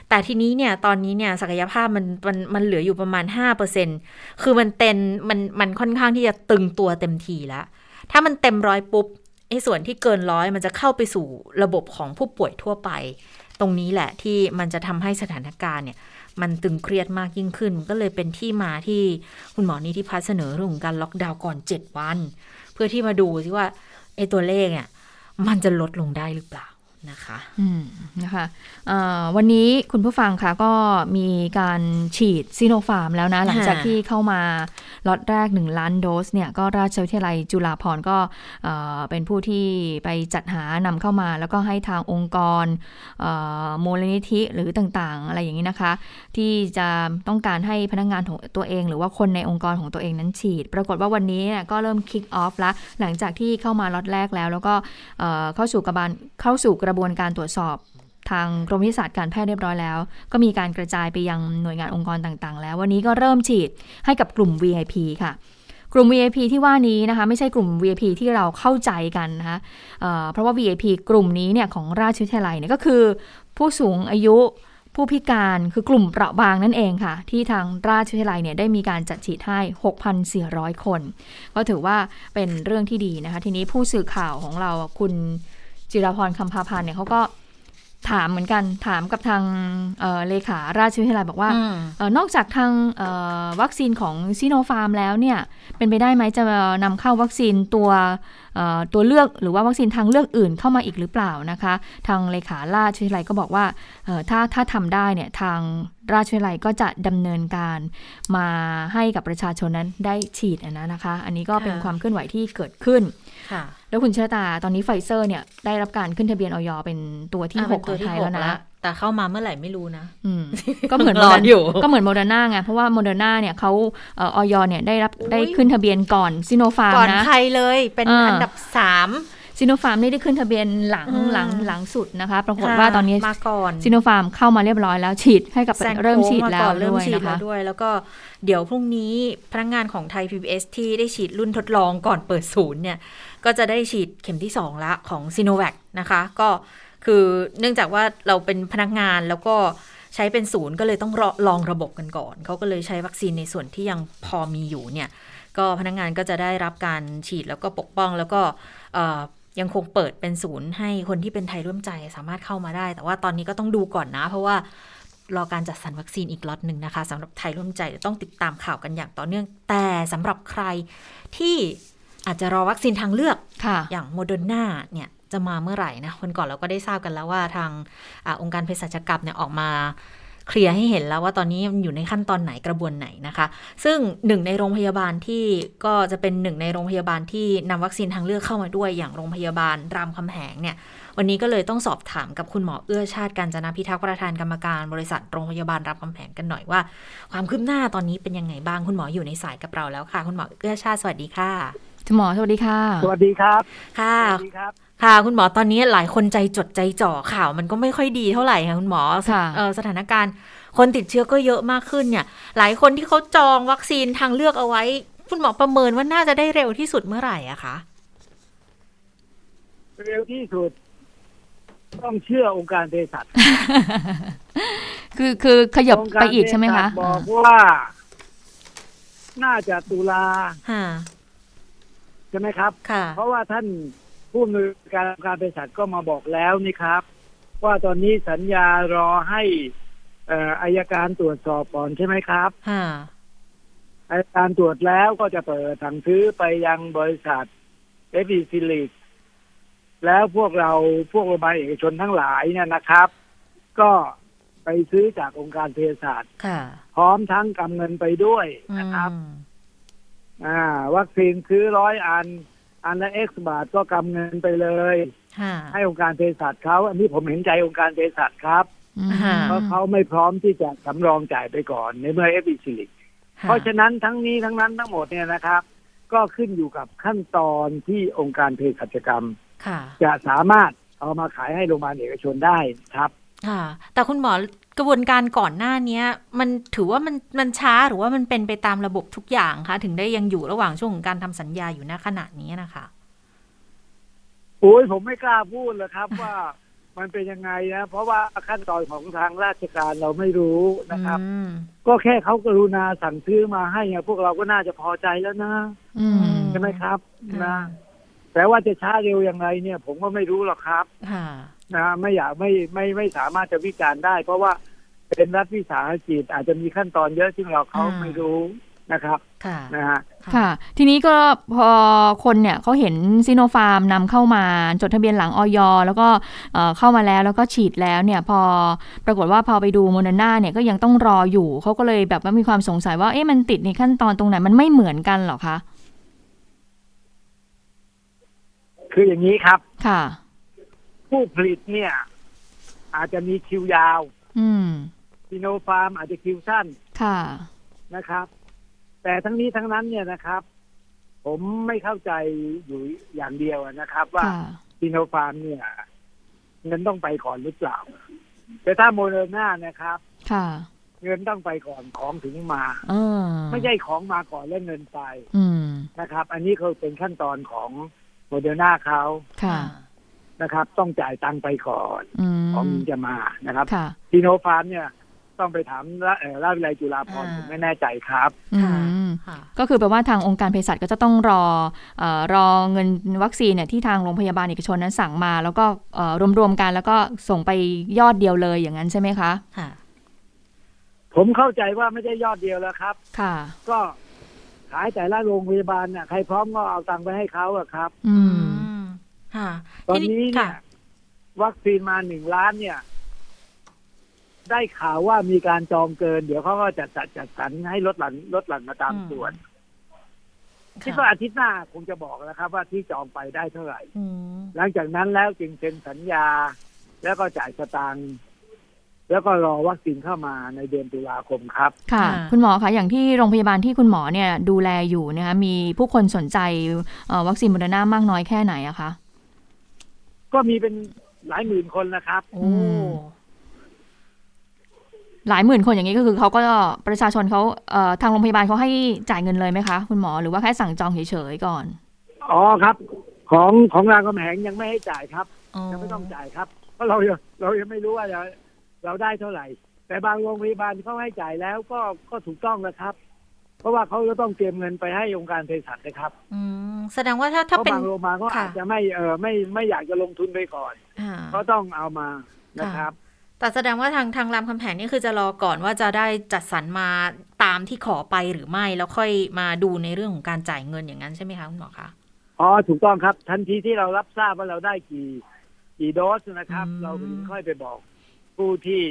แต่ทีนี้เนี่ยตอนนี้เนี่ยศักยภาพมันมันมันเหลืออยู่ประมาณ 5%คือมันเต็มมันมันค่อนข้างที่จะตึงตัวเต็มทีแล้ว ถ้ามันเต็มร้อยปุ๊บไอ้ส่วนที่เกินร้อยมันจะเข้าไปสู่ระบบของผู้ป่วยทั่วไป ตรงนี้แหละที่มันจะทำให้สถานการณ์เนี่ยมันตึงเครียดมากยิ่งขึ้น ก็เลยเป็นที่มาที่คุณหมอนิติพัฒน์เสนอเรื่องของการล็อกดาวน์ก่อน 7 วัน เพื่อที่มาดูซิว่าไอ้ตัวเลขเนี่ยมันจะลดลงได้หรือเปล่า นะคะอืมนะคะวันนี้คุณผู้ฟังคะก็มีการฉีดซีโนฟาร์มแล้วนะ หลังจากที่เข้ามาล็อตแรก 1 ล้านโดสเนี่ยก็ราชวิทยาลัยจุฬาภรณ์ก็เป็นผู้ที่ไปจัดหานำเข้ามา แล้วก็ให้ทางองค์กรมูลนิธิหรือต่างๆ อะไรอย่างนี้นะคะ ที่จะต้องการให้พนักงงานของตัวเอง หรือว่าคนในองค์กรของตัวเองนั้นฉีด ปรากฏว่าวันนี้ก็เริ่มคิกออฟแล้วหลังจากที่เข้ามาล็อตแรกแล้ว แล้วก็เข้าสู่กระบวนเข้าสู่กระระบวนการตรวจสอบทางกรมวิทยาศาสตร์การแพทย์เรียบร้อยแล้ว ก็มีการกระจายไปยังหน่วยงานองค์กรต่างๆ แล้ว วันนี้ก็เริ่มฉีดให้กับกลุ่ม VIP ค่ะ กลุ่ม VIP ที่ว่านี้นะคะไม่ใช่กลุ่ม VIP ที่เราเข้าใจกันนะคะเเพราะว่า VIP กลุ่มนี้เนี่ยของราชวิทยาลัยเนี่ยก็คือ ผู้สูงอายุผู้พิการคือกลุ่มเปราะบางนั่นเองค่ะ ที่ทางราชวิทยาลัยเนี่ยได้มีการจัดฉีดให้ 6,400 คน ก็ถือว่าเป็นเรื่องที่ดีนะคะ ทีนี้ผู้สื่อข่าวของเราคุณ จิรพรคำพาพันธ์เนี่ยเขาก็ถามเหมือนกันถามกับทางเอ่อเลขาราชวิทยาลัยบอกว่าอืมเออนอกจากทางเอ่อวัคซีนของซีโนฟาร์มแล้วเนี่ย เป็นไปได้ไหมจะนำเข้าวัคซีนตัวเอ่อตัวเลือกหรือว่าวัคซีนทางเลือกอื่นเข้ามาอีกหรือเปล่านะคะ ทางเลขาราชวิทยาลัยก็บอกว่าเอ่อถ้าถ้าทำได้เนี่ยทางราชวิทยาลัยก็จะดำเนินการมาให้กับประชาชนนั้นได้ฉีดนะนะคะ อันนี้ก็เป็นค่ะความเคลื่อนไหวที่เกิดขึ้นค่ะ แล้วคุณเชษตาตอนนี้ไฟเซอร์เนี่ยได้รับการขึ้นทะเบียนออยเป็นตัวที่อะหเป็กนขตัอวงที่ไทยหแล้กวนะละแต่เข้ามาเมื่อไหร่ไม่รู้นะ อืมก็เหมือนรออยู่ก็เหมือนโมเดอร์นาไงเพราะว่าโมเดอร์นาเนี่ยเขาเอ่ออยเนี่ยได้รับอุ๊ยได้ขึ้นทะเบียนก่อนซิโนฟาร์มก่อนนะใครเลยเป็นอ่าอันดับสามซิโนฟาร์มนี่ได้ขึ้นทะเบียนหลังอืมหลังหลังสุดนะคะ ปรากฏว่าตอนนี้มาก่อนซิโนฟาร์มเข้ามาเรียบร้อยแล้วฉีดให้กับแซงเริ่มโค้งฉีดมาแล้ก่วอนเริ่มด้วยฉีดนะแล้คะวด้วย แล้วก็เดี๋ยวพรุ่งนี้พนักงานของไทย PBS ที่ได้ฉีดรุ่นทดลองก่อนเปิดศูนย์เนี่ย ก็จะได้ฉีดเข็มที่ 2 ละของซีโนแวคนะคะ ก็คือเนื่องจากว่าเราเป็นพนักงานแล้วก็ใช้เป็นศูนย์ก็เลยต้องรอลองระบบกันก่อน เขาก็เลยใช้วัคซีนในส่วนที่ยังพอมีอยู่เนี่ย ก็พนักงานก็จะได้รับการฉีดแล้วก็ปกป้องแล้วก็ยังคงเปิดเป็นศูนย์ให้คนที่เป็นไทยร่วมใจสามารถเข้ามาได้ แต่ว่าตอนนี้ก็ต้องดูก่อนนะ เพราะว่ารอการจัดสรรวัคซีนอีกล็อตหนึ่งนะคะสำหรับไทยร่วมใจต้องติดตามข่าวกันอย่างต่อเนื่อง แต่สำหรับใครที่ อาจจะรอวัคซีนทางเลือกค่ะอย่างโมเดอร์นาเนี่ยจะมาเมื่อไหร่นะวันก่อนเราก็ได้ทราบกันแล้วว่าทางอาองค์การเภสัชกรรมเนี่ยออกมาเคลียร์ให้เห็นแล้วว่าตอนนี้มันอยู่ในขั้นตอนไหนกระบวนไหนนะคะ ซึ่งหนึ่งในโรงพยาบาลที่ก็จะเป็นหนึ่งในโรงพยาบาลที่นำวัคซีนทางเลือกเข้ามาด้วยอย่างโรงพยาบาลรามคำแหงเนี่ย วันนี้ก็เลยต้องสอบถามกับคุณหมอเอื้อชาติกาญจนพิทักษ์ประธานกรรมการบริษัทโรงพยาบาลรามคำแหงกันหน่อยว่า ความคืบหน้าตอนนี้เป็นยังไงบ้างคุณหมออยู่ในสายกับเราแล้วค่ะ คุณหมอเอื้อชาติสวัสดีค่ะ คุณหมอสวัสดีค่ะ สวัสดีครับ ค่ะสวัสดีครับค่ะ คุณหมอตอนนี้หลายคนใจจดใจจ่อข่าว มันก็ไม่ค่อยดีเท่าไหร่ค่ะคุณหมอค่ะเอ่อสถานการณ์ คนติดเชื้อก็เยอะมากขึ้นเนี่ย หลายคนที่เขาจองวัคซีนทางเลือกเอาไว้ คุณหมอประเมินว่าน่าจะได้เร็วที่สุดเมื่อไหร่อะคะเร็วที่สุด ต้องเชื่อองค์การเภสัชคือคือขยับองค์การไปอีกใช่ไหมคะเภสัชบอกว่า น่าจะตุลาค่ะ ใช่ไหมครับ ค่ะเพราะว่าท่านผู้อำนวยการองค์การเภสัชก็มาบอกแล้วนี่ครับ ว่าตอนนี้สัญญารอให้เอ่ออัยการตรวจสอบก่อนใช่ไหมครับค่ะอัยการตรวจแล้วก็จะเปิดสั่งซื้อไปยังบริษัทเอฟซิลิกแล้วพวกเราพวกโรงพยาบาลเอกชนทั้งหลายเนี่ยนะครับ ก็ไปซื้อจากองค์การเภสัชค่ะ พร้อมทั้งกำเงินไปด้วยนะครับ อืม อ่า วัคซีนซื้อร้อยอัน อันละ X บาทก็กำเงินไปเลยค่ะให้องค์การเภสัชเขาอันนี้ผมเห็นใจองค์การเภสัชครับอืมค่ะเพราะเขาไม่พร้อมที่จะสำรองจ่ายไปก่อนในเมื่อเอฟซิลิกเพราะฉะนั้นทั้งนี้ทั้งนั้นทั้งหมดเนี่ยนะครับ ก็ขึ้นอยู่กับขั้นตอนที่องค์การเภสัชกรรมค่ะจะสามารถเอามาขายให้โรงพยาบาลเอกชนได้ครับ ค่ะ แต่คุณหมอ กระบวนการก่อนหน้าเนี้ยมันถือว่ามันมันช้าหรือว่ามันเป็นไปตามระบบทุกอย่างคะถึงได้ยังอยู่ระหว่างช่วงของการทำสัญญาอยู่ณขณะนี้นะคะโอ้ยผมไม่กล้าพูดเลยครับว่ามันเป็นยังไงนะ เพราะว่าขั้นตอนของทางราชการเราไม่รู้นะครับอืมก็แค่เขากรุณาสั่งซื้อมาให้อะพวกเราก็น่าจะพอใจแล้วนะอืมใช่ไหมครับค่ะนะแต่ว่าจะช้าเร็วยังไงเนี่ย ผมก็ไม่รู้หรอกครับค่ะ นะไม่อยากไม่ไม่ไม่สามารถจะวิจารณ์ได้ เพราะว่าเป็นรัฐวิสาหกิจอาจจะมีขั้นตอนเยอะซึ่งเราเขาอ่าไม่รู้นะครับค่ะนะฮะค่ะ ทีนี้ก็พอคนเนี่ยเขาเห็นซีโนฟาร์มนำเข้ามาจดทะเบียนหลังอย. แล้วก็เอ่อเข้ามาแล้วแล้วก็ฉีดแล้วเนี่ยพอปรากฏว่าพอไปดูโมเดอร์นาเนี่ยก็ยังต้องรออยู่เขาก็เลยแบบว่ามีความสงสัยว่าเอ๊ะมันติดในขั้นตอนตรงไหนมันไม่เหมือนกันเหรอคะ คืออย่างนี้ครับ ค่ะ ผู้ผลิตเนี่ย อาจจะมีคิวยาวอืมซีโนฟาร์มอาจจะคิวสั้นค่ะนะครับ แต่ทั้งนี้ทั้งนั้นเนี่ยนะครับ ผมไม่เข้าใจอยู่อย่างเดียวนะครับ ว่าค่ะซีโนฟาร์มเนี่ยเงินต้องไปก่อนหรือเปล่า แต่ถ้าโมเดอร์นานะครับ ค่ะ เงินต้องไปก่อนของถึงมาเออไม่ใช่ของมาก่อนแล้วเงินไปอืมนะครับ อันนี้เขาเป็นขั้นตอนของโมเดอร์นาเขาค่ะ นะครับ ต้องจ่ายตังค์ไปก่อนอืมของจะมานะครับค่ะซีโนฟาร์มเนี่ยต้องไปถามราเอ่อราชวิทยาลัยจุฬาภรณ์อ่าผมไม่แน่ใจครับอืมค่ะค่ะก็คือแปลว่าทางองค์การเภสัชก็จะต้องรอเออรอเงินวัคซีนเนี่ยที่ทางโรงพยาบาลเอกชนนั้นสั่งมา แล้วก็เอ่อรวมๆกันแล้วก็ส่งไปยอดเดียวเลยอย่างนั้นใช่ไหมคะค่ะ ผมเข้าใจว่าไม่ใช่ยอดเดียวแล้วครับ ค่ะ ก็ขายแต่ละโรงพยาบาลน่ะใครพร้อมก็เอาตังค์ไปให้เขาอะครับ อือืมมค่ะ ตอนนี้ทีเนี่ค่ะยวัคซีนมาหนึ่งล้านเนี่ย ได้ข่าวว่ามีการจองเกิน เดี๋ยวเขาก็จะจัดจัดสรรให้ลดหลั่นลดหลั่นมาตามอืมส่วนค่ะคิดว่าอาทิตย์หน้าคงจะบอกนะครับ ว่าที่จองไปได้เท่าไหร่อืมหลังจากนั้นแล้วจึงเซ็นสัญญา แล้วก็จ่ายสตางค์แล้วก็รอวัคซีนเข้ามาในเดือนตุลาคมครับ ค่ะค่ะคุณหมอคะอย่างที่โรงพยาบาลที่คุณหมอเนี่ยดูแลอยู่นะคะมีผู้คนสนใจเอ่อวัคซีนโมเดอร์นามากน้อยแค่ไหนอะคะ ก็มีเป็นหลายหมื่นคนนะครับโอ้อืมหลายหมื่นคนอย่างนี้ก็คือเขาก็ประชาชนเขาเอ่อทางโรงพยาบาลเขาให้จ่ายเงินเลยไหมคะ คุณหมอหรือว่าแค่สั่งจองเฉยๆก่อน อ๋อครับ ของของรามคำแหงยังไม่ให้จ่ายครับอ๋อยังไม่ต้องจ่ายครับ เพราะเรายังเรายังไม่รู้ว่าเราเราได้เท่าไหร่ แต่บางโรงพยาบาลเขาให้จ่ายแล้วก็ก็ถูกต้องนะครับ เพราะว่าเขาจะต้องเตรียมเงินไปให้องค์การเภสัชนะครับ อืมแสดงว่าถ้าเพถ้าราะเป็นบางโรงพยาบาลเขาค่ะอาจจะไม่เออไม่ไม่อยากจะลงทุนไปก่อนอ่าเขาต้องเอามานะครับ แต่แสดงว่าทางทางรามคำแหงนี่คือจะรอก่อนว่าจะได้จัดสรรมาตามที่ขอไปหรือไม่แล้วค่อยมาดูในเรื่องของการจ่ายเงินอย่างนั้นใช่ไหมคะคุณหมอคะอ๋อถูกต้องครับ ทันทีที่เรารับทราบว่าเราได้กี่กี่โดสนะครับอืมเราถึงค่อยไปบอกผู้ที่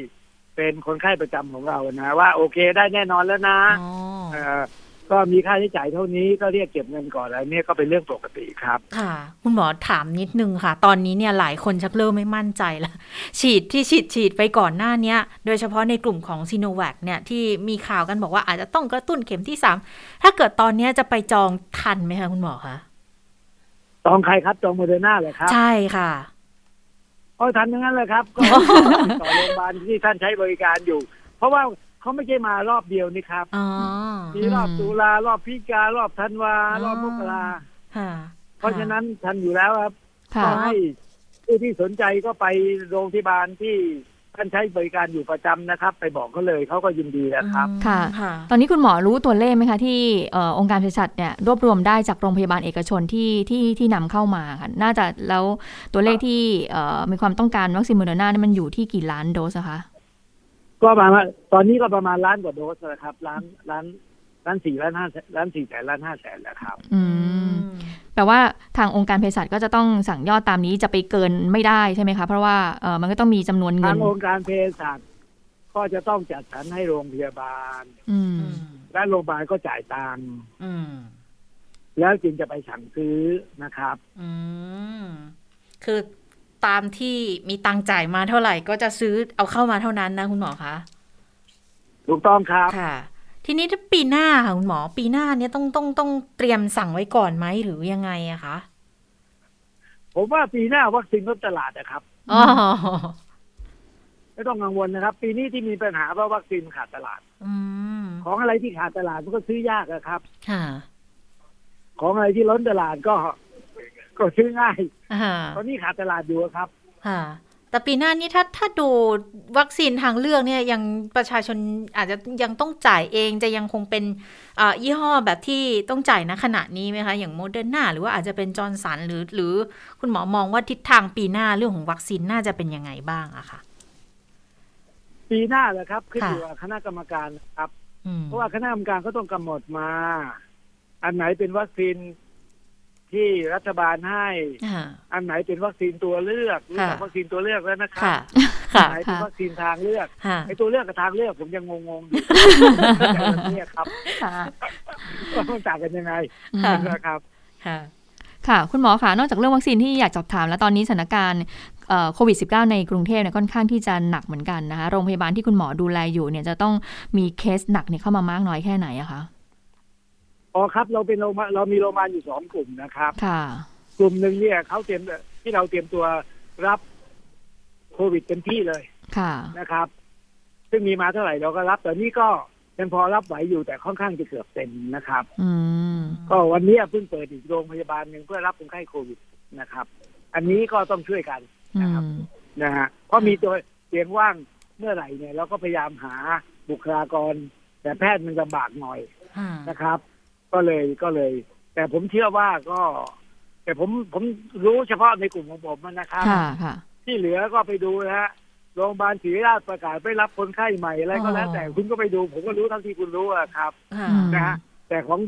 เป็นคนไข้ประจำของเรานะว่าโอเคได้แน่นอนแล้วนะอ๋อเอ่อก็มีค่าใช้จ่ายเท่านี้ก็เรียกเก็บเงินก่อนแล้วเนี่ยก็เป็นเรื่องปกติครับ ค่ะ คุณหมอถามนิดนึงค่ะ ตอนนี้เนี่ยหลายคนชักเริ่มไม่มั่นใจแล้ว ฉีดที่ฉีดฉีดไปก่อนหน้าเนี้ยโดยเฉพาะในกลุ่มของซีโนแวคเนี่ยที่มีข่าวกันบอกว่าอาจจะต้องกระตุ้นเข็มที่สามถ้าเกิดตอนเนี้ยจะไปจองทันไหมคะคุณหมอคะจองใครครับจองโมเดอร์นาเลยครับ ใช่ค่ะ โอ้ยทันทั้งนั้นเลยครับ ก็ต่อโรงพยาบาลที่ท่านใช้บริการอยู่ เพราะว่าเขาไม่ใช่มารอบเดียวนี่ครับอ๋อมีรอบตุลารอบพฤศจิการอบธันวาอ๋อรอบมกราค่ะเพราะฉะนั้นทันอยู่แล้วครับค่ะก็ให้ผู้ที่สนใจก็ไปโรงพยาบาลที่ ท่านใช้บริการอยู่ประจำนะครับ ไปบอกเขาเลยเขาก็ยินดีแล้วครับอืมค่ะค่ะ ตอนนี้คุณหมอรู้ตัวเลขไหมคะ ที่เอ่อองค์การเภสัชเนี่ยรวบรวมได้จากโรงพยาบาลเอกชนที่ที่ที่นำเข้ามาค่ะน่าจะแล้วตัวเลขที่เอ่อมีความต้องการวัคซีนโมเดอร์นานี่มันอยู่ที่กี่ล้านโดสอะคะก็ประมาณตอนนี้ก็ประมาณล้านกว่าโดสนะครับล้านล้านล้านสี่ล้านห้าแสนล้านสี่แสนล้านห้าแสนแล้วครับ อืม แปลว่าทางองค์การเภสัชก็จะต้องสั่งยอดตามนี้จะไปเกินไม่ได้ใช่ไหมคะ เพราะว่าเออมันก็ต้องมีจำนวนเงิทานงองค์การเภสัชก็จะต้องจัดสรรให้โรงพยาบาล อืมอืมและโรงพยาบาลก็จ่ายตังค์อืมแล้วจึงจะไปสั่งซื้อนะครับ อืมคือตามที่มีตังค์จ่ายมาเท่าไหร่ ก็จะซื้อเอาเข้ามาเท่านั้นนะคุณหมอคะ ถูกต้องครับ ค่ะ ทีนี้ถ้าปีหน้าค่ะคุณหมอปีหน้าเนี้ยต้องต้องต้องเตรียมสั่งไว้ก่อนไหมหรือยังไงอะคะผมว่าปีหน้าวัคซีนล้นตลาดนะครับอ๋อไม่ต้องกังวลนะครับ ปีนี้ที่มีปัญหาเพราะวัคซีนขาดตลาดอืมของอะไรที่ขาดตลาดมันก็ซื้อยากอะครับค่ะของอะไรที่ล้นตลาดก็ ก็ซื้อง่ายอ่าตอนนี้ขาดตลาดอยู่อะครับ ค่ะ แต่ปีหน้านี้ถ้าถ้าดูวัคซีนทางเลือกเนี่ยยังประชาชนอาจจะยังต้องจ่ายเองจะยังคงเป็นอ่ายี่ห้อแบบที่ต้องจ่ายณขณะนี้ไหมคะ อย่างโมเดอร์นาหรือว่าอาจจะเป็นจอห์นสันหรือหรือคุณหมอมองว่าทิศทางปีหน้าเรื่องของวัคซีนน่าจะเป็นยังไงบ้างอะค่ะปีหน้าแหละครับขึ้นค่ะอยู่กับคณะกรรมการครับอืมเพราะว่าคณะกรรมการก็ต้องกำหนดมา อันไหนเป็นวัคซีน ที่รัฐบาลให้ค่ะอันไหนเป็นวัคซีนตัวเลือกรู้จักค่ะวัคซีนตัวเลือกแล้วนะครัค่ะบค่ะอันไหนเป็นวัคซีนทางเลือกค่ะไอ้ตัวเลือกกับทางเลือกผมยังงงๆอยู่แต่วันนี้ครับค่ะว่ามันต่างกันยังไงค่ะนะครับค่ะค่ะ คุณหมอคะนอกจากเรื่องวัคซีนที่อยากสอบถามแล้วตอนนี้สถานการณ์เอ่อโควิด -19 ในกรุงเทพเนี่ยค่อนข้างที่จะหนักเหมือนกันนะคะ โรงพยาบาลที่คุณหมอดูแลอยู่เนี่ยจะต้องมีเคสหนักเนี่ยเข้ามามากน้อยแค่ไหนอะคะ อ๋อครับ เราเป็นโรงพยาบาลเรามีโรงพยาบาลอยู่สองกลุ่มนะครับค่ะ กลุ่มหนึ่งเนี่ยเขาเตรียมที่เราเตรียมตัวรับโควิดเต็มที่เลยค่ะนะครับ ซึ่งมีมาเท่าไหร่เราก็รับแต่นี่ก็ยังพอรับไหวอยู่แต่ค่อนข้างจะเกือบเต็มนะครับ อืมก็วันนี้เพิ่งเปิดอีกโรงพยาบาลหนึ่งเพื่อรับคนไข้โควิดนะครับ อันนี้ก็ต้องช่วยกันอืนะครับมนะฮะเพราะมีตัวเตียงว่างเมื่อไหร่เนี่ย เราก็พยายามหาบุคลากร แต่แพทย์มันลำบากหน่อยค่ะนะครับ ก็เลยก็เลย แต่ผมเชื่อว่าก็ แต่ผมผมรู้เฉพาะในกลุ่มของผมนะครับค่ะค่ะที่เหลือก็ไปดูนะฮะโรงพยาบาลศรีราชประกาศไม่รับคนไข้ใหม่อะไรก็แล้วอ๋อแต่คุณก็ไปดู ผมก็รู้เท่าที่คุณรู้อะครับค่ะอืมนะฮะแต่ของ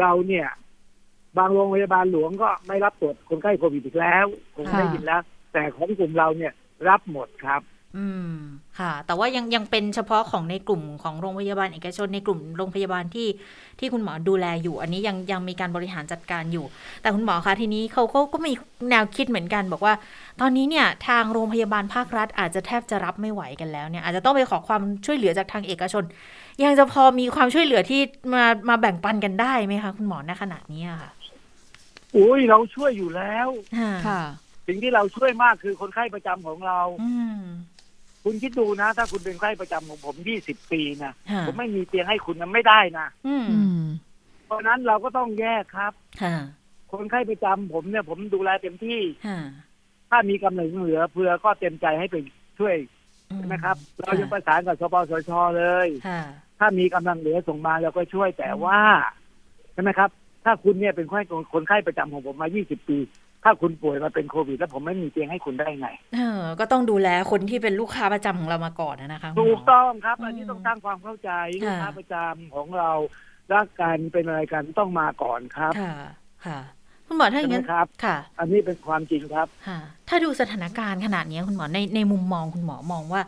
เราเนี่ย บางโรงพยาบาลหลวงก็ไม่รับตรวจคนไข้โควิดอีกแล้วคงได้ยินแล้ว แต่ของกลุ่มเราเนี่ยรับหมดครับ อืมค่ะ แต่ว่ายังยังเป็นเฉพาะของในกลุ่มของโรงพยาบาลเอกชนในกลุ่มโรงพยาบาลที่ที่คุณหมอดูแลอยู่ อันนี้ยังยังมีการบริหารจัดการอยู่ แต่คุณหมอคะทีนี้เขาเขาก็มีแนวคิดเหมือนกันบอกว่า ตอนนี้เนี่ยทางโรงพยาบาลภาครัฐ อาจจะแทบจะรับไม่ไหวกันแล้วเนี่ยอาจจะต้องไปขอความช่วยเหลือจากทางเอกชน ยังจะพอมีความช่วยเหลือที่มามาแบ่งปันกันได้ไหมคะคุณหมอณขณะนี้อะค่ะอุ้ยเราช่วยอยู่แล้วค่ะสิ่งที่เราช่วยมากคือคนไข้ประจำของเรา อืม คุณคิดดูนะ ถ้าคุณเป็นไข้ประจำของผม20ปีนะค่ะผมไม่มีเตียงให้คุณนะไม่ได้นะอืมอืมเพราะฉะนั้นเราก็ต้องแยกครับค่ะคนไข้ประจำผมเนี่ย ผมดูแลเต็มที่ค่ะถ้ามีกำลังเหลือเพื่อก็เต็มใจให้ไปช่วยอืมนะครับ เรายังประสานกับสปสชเลยค่ะถ้ามีกำลังเหลือส่งมาเราก็ช่วยแต่ว่าใช่ไหมครับ ถ้าคุณเนี่ยเป็นคนไข้คนไข้ประจำของผมมา 20 ปี ถ้าคุณป่วยมาเป็นโควิด แล้วผมไม่มีเตียงให้คุณได้ไง เออ ก็ต้องดูแลคนที่เป็นลูกค้าประจำของเรามาก่อนนะนะคะคุณหมถูกต้องครับ อันนี้อืมต้องสร้างความเข้าใจลูกค้าค่ะประจำของเรารักกันเป็นอะไรกันต้องมาก่อนครับ ค่ะ ค่ะ คุณหมอถ้าอย่างนั้นใช่ไหมครับ ค่ะ อันนี้เป็นความจริงครับ ค่ะ ถ้าดูสถานการณ์ขนาดนี้คุณหมอในในมุมมองคุณหมอมองว่า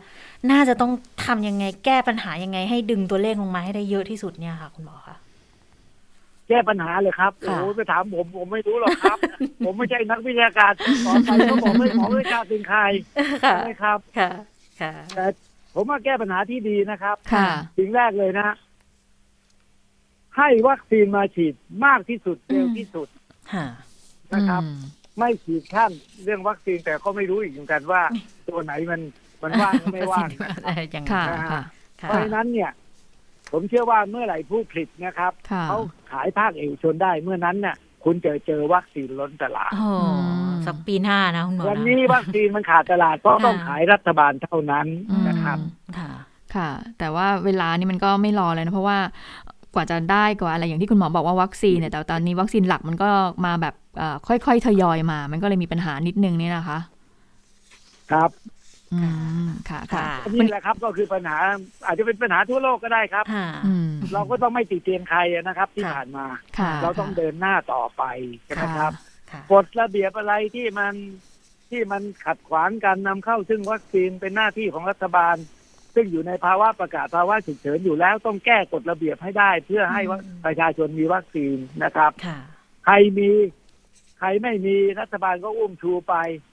น่าจะต้องทำยังไงแก้ปัญหายังไงให้ดึงตัวเลขลงมาให้ได้เยอะที่สุดเนี่ยค่ะ คุณหมอคะ แก้ปัญหาเลยครับค่ะโอ้ยไปถามผมผมไม่รู้หรอกครับ ผมไม่ใช่นักวิทยาการต่อไปก็บอกไม่หมอไม่ชาติเป็นใครค่ะใช่ไหมครับค่ะค่ะแต่ผมว่าแก้ปัญหาที่ดีนะครับ ค่ะสิ่งแรกเลยนะ ให้วัคซีนมาฉีดมากที่สุดเร็วที่สุดค่ะนะครับอืมไม่ขีดขั้นเรื่องวัคซีนแต่ก็ไม่รู้อีกเหมือนกันว่า ตัวไหนมันมันว่างหรือไม่ว่างนะอะไรอย่างค่ะนั้นค่ะค่ะเพราะฉะนั้นเนี่ย ผมเชื่อว่าเมื่อไหร่ผู้ผลิตนะครับค่ะเขา ขายภาคเอกชนได้เมื่อนั้นเนี่ยคุณจะเจอวัคซีนล้นตลาดโอ้สักปีหน้านะคุณหมอวันนะนี้วัคซีนมันขาดตลาดก็ต้องค่ะขายรัฐบาลเท่านั้นอืมนะครับค่ะ ค่ะ แต่ว่าเวลานี่มันก็ไม่รอเลยนะเพราะว่ากว่าจะได้กว่าอะไรอย่างที่คุณหมอบอกว่าวัคซีนเนี่ยแต่ตอนนี้วัคซีนหลักมันก็มาแบบเอ่อค่อยๆทยอยมา มันก็เลยมีปัญหานิดนึงนี่นะคะ ครับอืม ค่ะค่ะค่ะนี่แหละครับก็คือปัญหา อาจจะเป็นปัญหาทั่วโลกก็ได้ครับค่ะอืมเราก็ต้องไม่ติเตียนใครนะครับ ที่ค่ะผ่านมาค่ะเราต้องเดินหน้าต่อไปใช่ไหมครับค่ะกฎระเบียบอะไรที่มันที่มันขัดขวางการนำเข้าซึ่งวัคซีนเป็นหน้าที่ของรัฐบาล ซึ่งอยู่ในภาวะประกาศภาวะฉุกเฉินอยู่แล้วต้องแก้กฎระเบียบให้ได้ เพื่อให้ว่าอืมประชาชนมีวัคซีนนะครับค่ะใครมีใครไม่มีรัฐบาลก็อุ้มชูไปอืม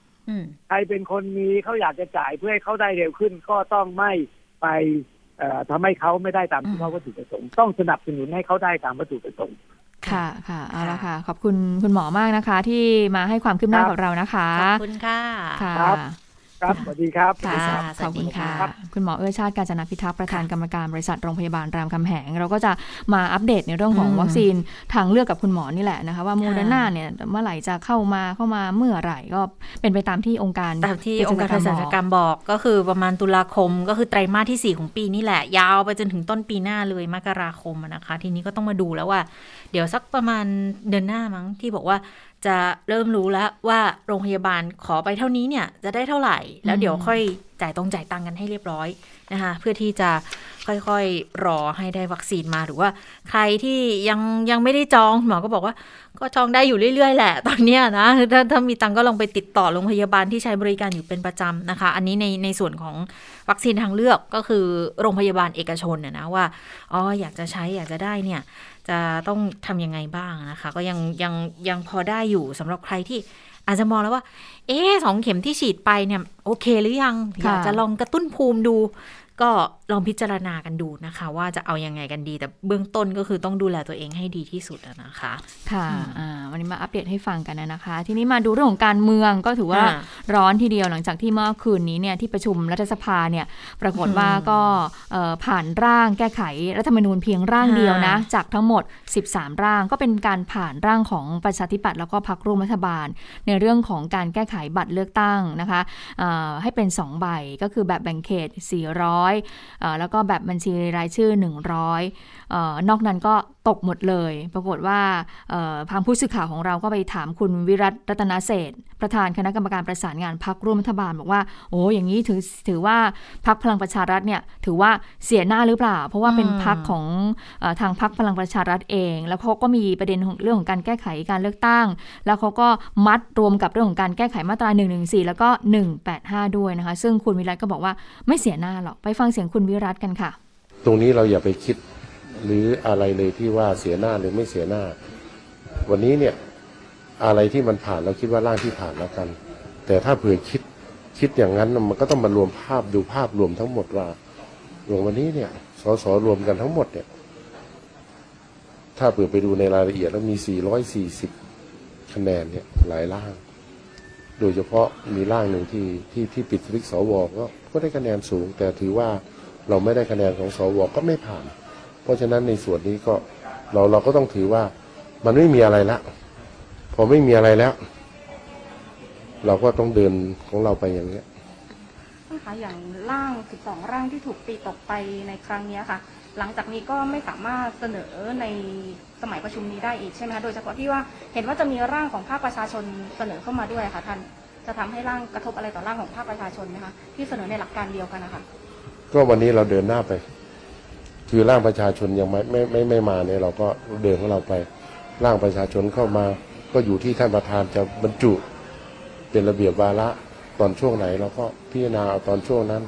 ใครเป็นคนมีเขาอยากจะจ่ายเพื่อให้เขาได้เร็วขึ้น ก็ต้องไม่ไปเอ่อทำให้เขาไม่ได้ตามที่เขาวัตถุประสงค์ต้องสนับสนุนให้เขาได้ตามวัตถุประสงค์ค่ะค่ะเอาละค่ะ ขอบคุณคุณหมอมากนะคะ ที่มาให้ความคืบหน้าครับกับเรานะคะ ขอบคุณค่ะค่ะ ครับครับ สวัสดีครับค่ะค่ะขอบคุณค่ะสวัสดีค่ะ คุณหมอเอื้อชาติการจนพิทักษ์ประธานกรรมการบริษัทโรงพยาบาลรามคำแหง เราก็จะมาอัปเดตในเรื่องของอืมวัคซีนทางเลือกกับคุณหมอนี่แหละนะคะว่าโมเดอร์นาเนี่ยเมื่อไหร่จะเข้ามาเข้ามาเมื่อไหร่ก็เป็นไปตามที่องค์การตามที่องค์การเภสัชกรรมบอกก็คือประมาณตุลาคม ก็คือไตรมาสที่ 4 ของปีนี่แหละ ยาวไปจนถึงต้นปีหน้าเลยมกราคมอะนะคะ ทีนี้ก็ต้องมาดูแล้วว่า เดี๋ยวสักประมาณเดือนหน้ามั้งที่บอกว่า จะเริ่มรู้แล้วว่าโรงพยาบาลขอไปเท่านี้เนี่ยจะได้เท่าไหร่ แล้วเดี๋ยวค่อยจ่ายตรงจ่ายตังกันให้เรียบร้อยนะคะเพื่อที่จะค่อยๆรอให้ได้วัคซีนมาหรือว่า ใครที่ยังยังไม่ได้จองหมอก็บอกว่า ก็จองได้อยู่เรื่อยๆแหละ ตอนนี้นะถ้าถ้ามีตังก็ลองไปติดต่อโรงพยาบาลที่ใช้บริการอยู่เป็นประจำนะคะ อันนี้ในในส่วนของวัคซีนทางเลือกก็คือโรงพยาบาลเอกชนนะนะว่าอ๋ออยากจะใช้อยากจะได้เนี่ย จะต้องทำยังไงบ้างนะคะ ก็ยังยังยังพอได้อยู่สำหรับใครที่อาจจะมองแล้วว่า เอ๊สองเข็มที่ฉีดไปเนี่ย โอเคหรือยัง อยากจะลองกระตุ้นภูมิดู ก็ลองพิจารณากันดูนะคะ ว่าจะเอายังไงกันดี แต่เบื้องต้นก็คือต้องดูแลตัวเองให้ดีที่สุดอะนะคะ ค่ะอ่าวันนี้มาอัปเดตให้ฟังกันนะคะ ทีนี้มาดูเรื่องของการเมืองก็ถือว่าอ่าร้อนทีเดียวหลังจากที่เมื่อคืนนี้เนี่ยที่ประชุมรัฐสภาเนี่ยปรากฏว่าก็เอ่อผ่านร่างแก้ไขรัฐธรรมนูญเพียงร่างเดียวนะจากทั้งหมด 13 ร่างก็เป็นการผ่านร่างของประชาธิปัตย์แล้วก็พรรคร่วมรัฐบาล ในเรื่องของการแก้ไขบัตรเลือกตั้งนะคะเอ่อให้เป็น 2 ใบก็คือแบบแบ่งเขต 400เอ่อแล้วก็แบบบัญชีรายชื่อ 100เอยนอกนั้นก็ตกหมดเลย ปรากฏว่าทางผู้สื่อข่าวของเราก็ไปถามคุณวิรัตรัตนเศษประธานคณะกรรมการประสานงานพักร่วมรัฐบาลบอกว่าโอ้อย่างนี้ถือถือว่าพักพลังประชารัฐเนี่ยถือว่าเสียหน้าหรือเปล่า เพราะว่าเป็นพักของออทางพักพลังประชารัฐเอง แล้วเขาก็มีประเด็นของเรื่องของการแก้ไขการเลือกตั้ง แล้วเขาก็มัดรวมกับเรื่องของการแก้ไขมาตรา1นึแล้วก็ 185 ด้วยนะคะ ซึ่งคุณวิรัตก็บอกว่าไม่เสียหน้าหรอกไปฟังเสียงคุณวิรัตกันค่ะ ตรงนี้เราอย่าไปคิด หรืออะไรเลยที่ว่าเสียหน้าหรือไม่เสียหน้า วันนี้เนี่ยอะไรที่มันผ่านเราคิดว่าร่างที่ผ่านแล้วกัน แต่ถ้าเผื่อคิดคิดอย่างนั้นมันก็ต้องมารวมภาพดูภาพรวมทั้งหมดว่าลงวันนี้เนี่ยสสรวมกันทั้งหมดเนี่ย ถ้าเผื่อไปดูในรายละเอียดแล้วมี 440 คะแนนเนี่ยหลายร่าง โดยเฉพาะมีร่างหนึ่งที่ที่ที่ปิดสวิตช์สวก็ก็ได้คะแนนสูง แต่ถือว่าเราไม่ได้คะแนนของสวก็ไม่ผ่าน เพราะฉะนั้นในส่วนนี้ก็เราเราก็ต้องถือว่ามันไม่มีอะไรละพอไม่มีอะไรแล้ว เราก็ต้องเดินของเราไปอย่างเนี้ยท่านคะอย่างร่าง12ร่างที่ถูกตีตกไปในครั้งเนี้ยค่ะ หลังจากนี้ก็ไม่สามารถเสนอในสมัยประชุมนี้ได้อีกใช่ไหมคะโดยเฉพาะที่ว่าเห็นว่าจะมีร่างของภาคประชาชนเสนอเข้ามาด้วยค่ะท่านจะทำให้ร่างกระทบอะไรต่อร่างของภาคประชาชนไหมคะที่เสนอในหลักการเดียวกันนะคะก็วันนี้เราเดินหน้าไป คือร่างประชาชนยังไม่ไม่ไม่ไม่มาเนี่ยเราก็เดินของเราไป ร่างประชาชนเข้ามา ก็อยู่ที่ท่านประธานจะบรรจุเป็นระเบียบวาระตอนช่วงไหนเราก็พิจารณาเอาตอนช่วงนั้น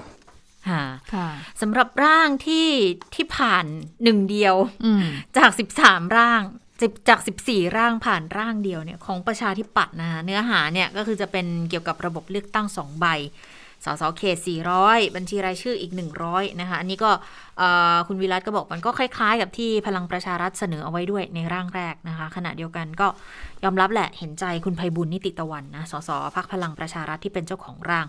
ค่ะค่ะสำหรับร่างที่ที่ผ่านหนึ่งเดียวอืมจาก13ร่าง10จาก 14 ร่างผ่านร่างเดียวเนี่ยของประชาธิปัตย์นะคะเนื้อหาเนี่ยก็คือจะเป็นเกี่ยวกับระบบเลือกตั้ง2ใบ สสเขต 400 บัญชีรายชื่ออีก 100 นะคะ อันนี้ก็คุณวิรัตก็บอกมันก็คล้ายๆ กับที่พลังประชารัฐเสนอเอาไว้ด้วยในร่างแรกนะคะ ขณะเดียวกันก็ยอมรับแหละเห็นใจคุณภัยบุญนิติตะวันนะสสพักพลังประชารัฐที่เป็นเจ้าของร่าง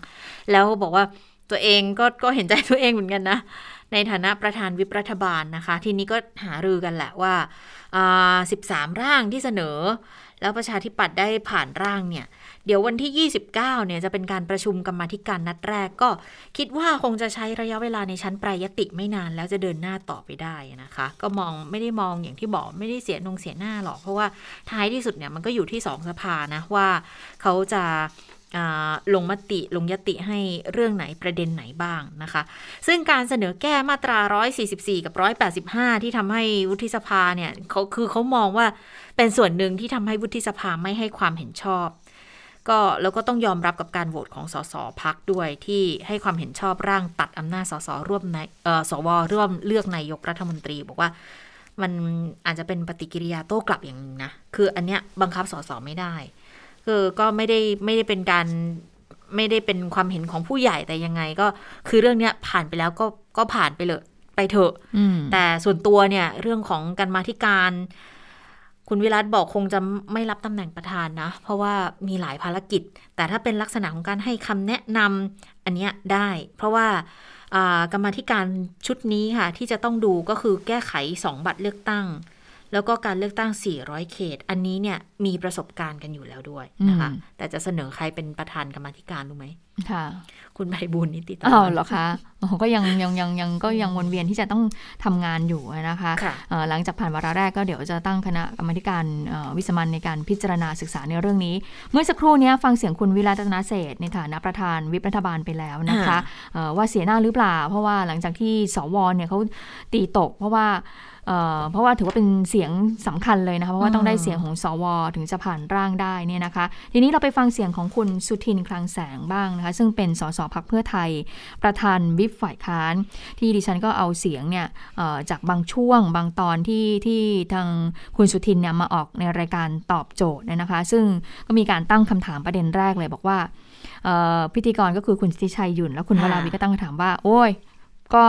แล้วบอกว่าตัวเองก็ก็เห็นใจตัวเองเหมือนกันนะ ในฐานะประธานวิปรัฐบาลนะคะ ทีนี้ก็หารือกันแหละว่าอ่า13 ร่างที่เสนอ แล้วประชาธิปัตย์ได้ผ่านร่างเนี่ย เดี๋ยววันที่ 29 เนี่ยจะเป็นการประชุมกรรมาธิการนัดแรกก็ คิดว่าคงจะใช้ระยะเวลาในชั้นแปรยติไม่นานแล้วจะเดินหน้าต่อไปได้นะคะ ก็มองไม่ได้มองอย่างที่บอกไม่ได้เสียนงเสียหน้าหรอก เพราะว่าท้ายที่สุดเนี่ยมันก็อยู่ที่สองสภานะว่าเขาจะลงมติลงยติให้เรื่องไหนประเด็นไหนบ้างนะคะ ซึ่งการเสนอแก้มาตรา 144 กับ 185 ที่ทำให้วุฒิสภาเนี่ยเขาคือเขามองว่าเป็นส่วนหนึ่งที่ทำให้วุฒิสภาไม่ให้ความเห็นชอบ ก็แล้วก็ต้องยอมรับกับการโหวตของสสพักด้วยที่ให้ความเห็นชอบร่างตัดอำนาจสสร่วมในเอ่อสวร่วมเลือกนายกรัฐมนตรี บอกว่ามันอาจจะเป็นปฏิกิริยาโต้กลับอย่างหนึงนะ คืออันเนี้ยบังคับสสไม่ได้ คือก็ไม่ได้ไม่ได้เป็นการไม่ได้เป็นความเห็นของผู้ใหญ่แต่ยังไงก็คือเรื่องเนี้ยผ่านไปแล้วก็ก็ผ่านไปเลยไปเถอะอืมแต่ส่วนตัวเนี่ยเรื่องของการมาธิการ คุณวิรัตบอกคงจะไม่รับตำแหน่งประธานนะ เพราะว่ามีหลายภารกิจ แต่ถ้าเป็นลักษณะของการให้คำแนะนำอันเนี้ยได้ เพราะว่ากรรมธิการชุดนี้ค่ะ ที่จะต้องดูก็คือแก้ไข 2 บัตรเลือกตั้ง แล้วก็การเลือกตั้ง 400 เขต อันนี้เนี่ยมีประสบการณ์กันอยู่แล้วด้วยนะคะอืมแต่จะเสนอใครเป็นประธานกรรมาธิการรู้ไหมค่ะ คุณไพบูลย์นิติตะอ้าววันเหรอคะโอ้โหก็ยังยังยังยังก็ยังวนเวียนที่จะต้องทำงานอยู่นะคะค่ะเอ่อหลังจากผ่านวาระแรกก็เดี๋ยวจะตั้งคณะกรรมาธิการเอ่อวิสามันในการพิจารณาศึกษาในเรื่องนี้ เมื่อสักครู่เนี้ยฟังเสียงคุณวิรัตนาเศรษฐ์ในฐานะประธานวิปรัฐบาลไปแล้วนะคะเอ่อว่าเสียหน้าหรือเปล่า เพราะว่าหลังจากที่สวเนี่ยเขาตีตก เพราะว่า เอ่อเพราะว่าถือว่าเป็นเสียงสำคัญเลยนะคะเพราะว่าต้องได้เสียงของสว ถึงจะผ่านร่างได้เนี่ยนะคะ ทีนี้เราไปฟังเสียงของคุณสุทินคลังแสงบ้างนะคะ ซึ่งเป็นสสพักเพื่อไทย ประธานวิปฝ่ายค้าน ที่ดิฉันก็เอาเสียงเนี่ยเอ่อจากบางช่วงบางตอนที่ที่ทางคุณสุทินเนี่ยมาออกในรายการตอบโจทย์เนี่ยนะคะ ซึ่งก็มีการตั้งคำถามประเด็นแรกเลยบอกว่าเอ่อพิธีกรก็คือคุณสิทธิชัยหยุ่น แล้วคุณวราวิทย์ก็ตั้งคำถามว่า โอ้ยกก็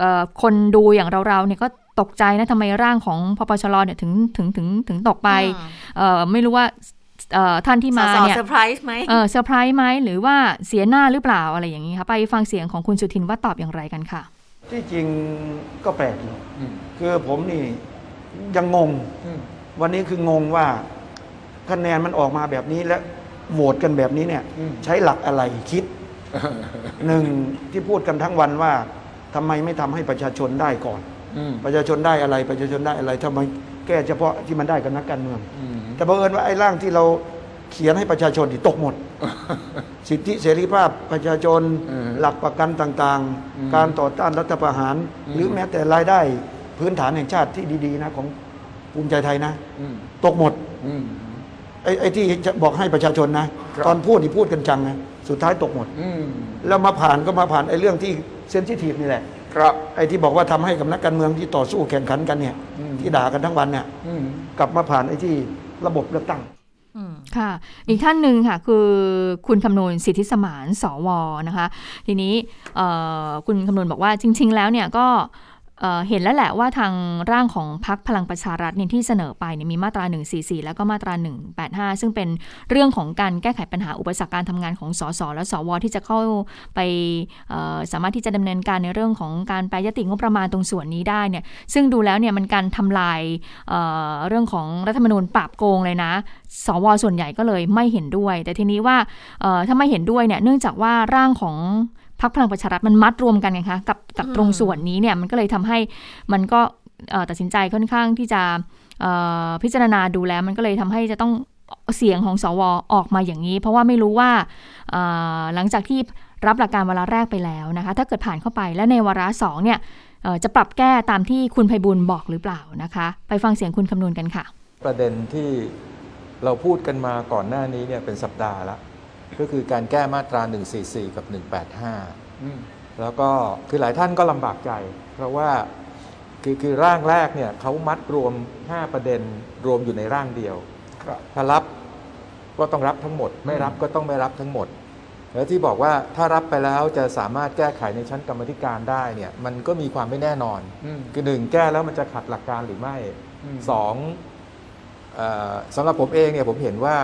เอ่อคนดูอย่างเราๆเนี่ยก็ ตกใจนะทำไมร่างของพปชรเนี่ยถึงถึงถึงถึงตกไปเอ่อไม่รู้ว่าเอ่อท่านที่มาสอเนี่ยเซอร์ไพรส์ไหมเออเซอร์ไพรส์ไหมหรือว่าเสียหน้าหรือเปล่าอะไรอย่างนี้ค่ะไปฟังเสียงของคุณสุทินว่าตอบอย่างไรกันค่ะ ที่จริงก็แปลกอยู่คือผมนี่ยังงง วันนี้คืองงว่าคะแนนมันออกมาแบบนี้และโหวตกันแบบนี้เนี่ย ใช้หลักอะไรคิดหนึ่งที่พูดกันทั้งวันว่าทำไมไม่ทำให้ประชาชนได้ก่อน ประชาชนได้อะไร ประชาชนได้อะไรทำไมแก้เฉพาะที่มันได้กับนักการเมืองแต่บังเอิญว่าไอ้ร่างที่เราเขียนให้ประชาชนที่ตกหมด สิทธิเสรีภาพประชาชนหลักประกันต่างๆ การต่อต้านรัฐประหาร หรือแม้แต่รายได้พื้นฐานแห่งชาติที่ดีๆนะของภูมิใจไทยนะตกหมดไอ้ไอ้ที่จะบอกให้ประชาชนนะ ตอนพูดที่พูดกันจังนะสุดท้ายตกหมดแล้วมาผ่านก็มาผ่านไอ้เรื่องที่เซนซิทีฟนี่แหละ ครับ ไอ้ที่บอกว่าทำให้กับนักการเมืองที่ต่อสู้แข่งขันกันเนี่ย ที่ด่ากันทั้งวันเนี่ยกลับมาผ่านไอ้ที่ระบบเลือกตั้งค่ะ อีกท่านหนึ่งค่ะ คือคุณคำนวณสิทธิสมานสวนะคะ ทีนี้เอ่อคุณคำนวณบอกว่าจริง ๆ แล้วเนี่ยก็ เห็นแล้วแหละว่าทางร่างของพักพลังประชารัฐเนี่ยที่เสนอไปเนี่ยมีมาตรา 144 แล้วก็มาตรา 185 ซึ่งเป็นเรื่องของการแก้ไขปัญหาอุปสรรคการทำงานของสสและสวที่จะเข้าไปสามารถที่จะดำเนินการในเรื่องของการแปรยติงบประมาณตรงส่วนนี้ได้เนี่ยซึ่งดูแล้วเนี่ยมันการทำลายเเรื่องของรัฐธรรมนูญปราบโกงเลยนะ สวส่วนใหญ่ก็เลยไม่เห็นด้วย แต่ทีนี้ว่าถ้าไม่เห็นด้วยเนี่ยเนื่องจากว่าร่างของ พรรคพลังประชารัฐมันมัดรวมกันไงคะกับกับตรงส่วนนี้เนี่ยมันก็เลยทำให้มันก็เอ่อตัดสินใจค่อนข้างที่จะเอ่อพิจารณาดูแล้วมันก็เลยทำให้จะต้องเสียงของสวออกมาอย่างนี้ เพราะว่าไม่รู้ว่าเอ่อหลังจากที่รับหลักการวาระแรกไปแล้วนะคะถ้าเกิดผ่านเข้าไปและในวาระสองเนี่ยเอ่อจะปรับแก้ตามที่คุณไพบุญบอกหรือเปล่านะคะ ไปฟังเสียงคุณคำนวณกันค่ะ ประเด็นที่เราพูดกันมาก่อนหน้านี้เนี่ยเป็นสัปดาห์ละ ก็คือการแก้มาตรา 144 กับ 185 แล้วก็คือหลายท่านก็ลำบากใจ เพราะว่าคือคือร่างแรกเนี่ยเขามัดรวม 5 ประเด็นรวมอยู่ในร่างเดียว ถ้ารับก็ต้องรับทั้งหมด ไม่รับก็ต้องไม่รับทั้งหมด แล้วที่บอกว่าถ้ารับไปแล้วจะสามารถแก้ไขในชั้นกรรมธิการได้เนี่ยมันก็มีความไม่แน่นอน คือหนึ่งแก้แล้วมันจะขัดหลักการหรือไม่สองเออสำหรับผมเองเนี่ยผมเห็นว่า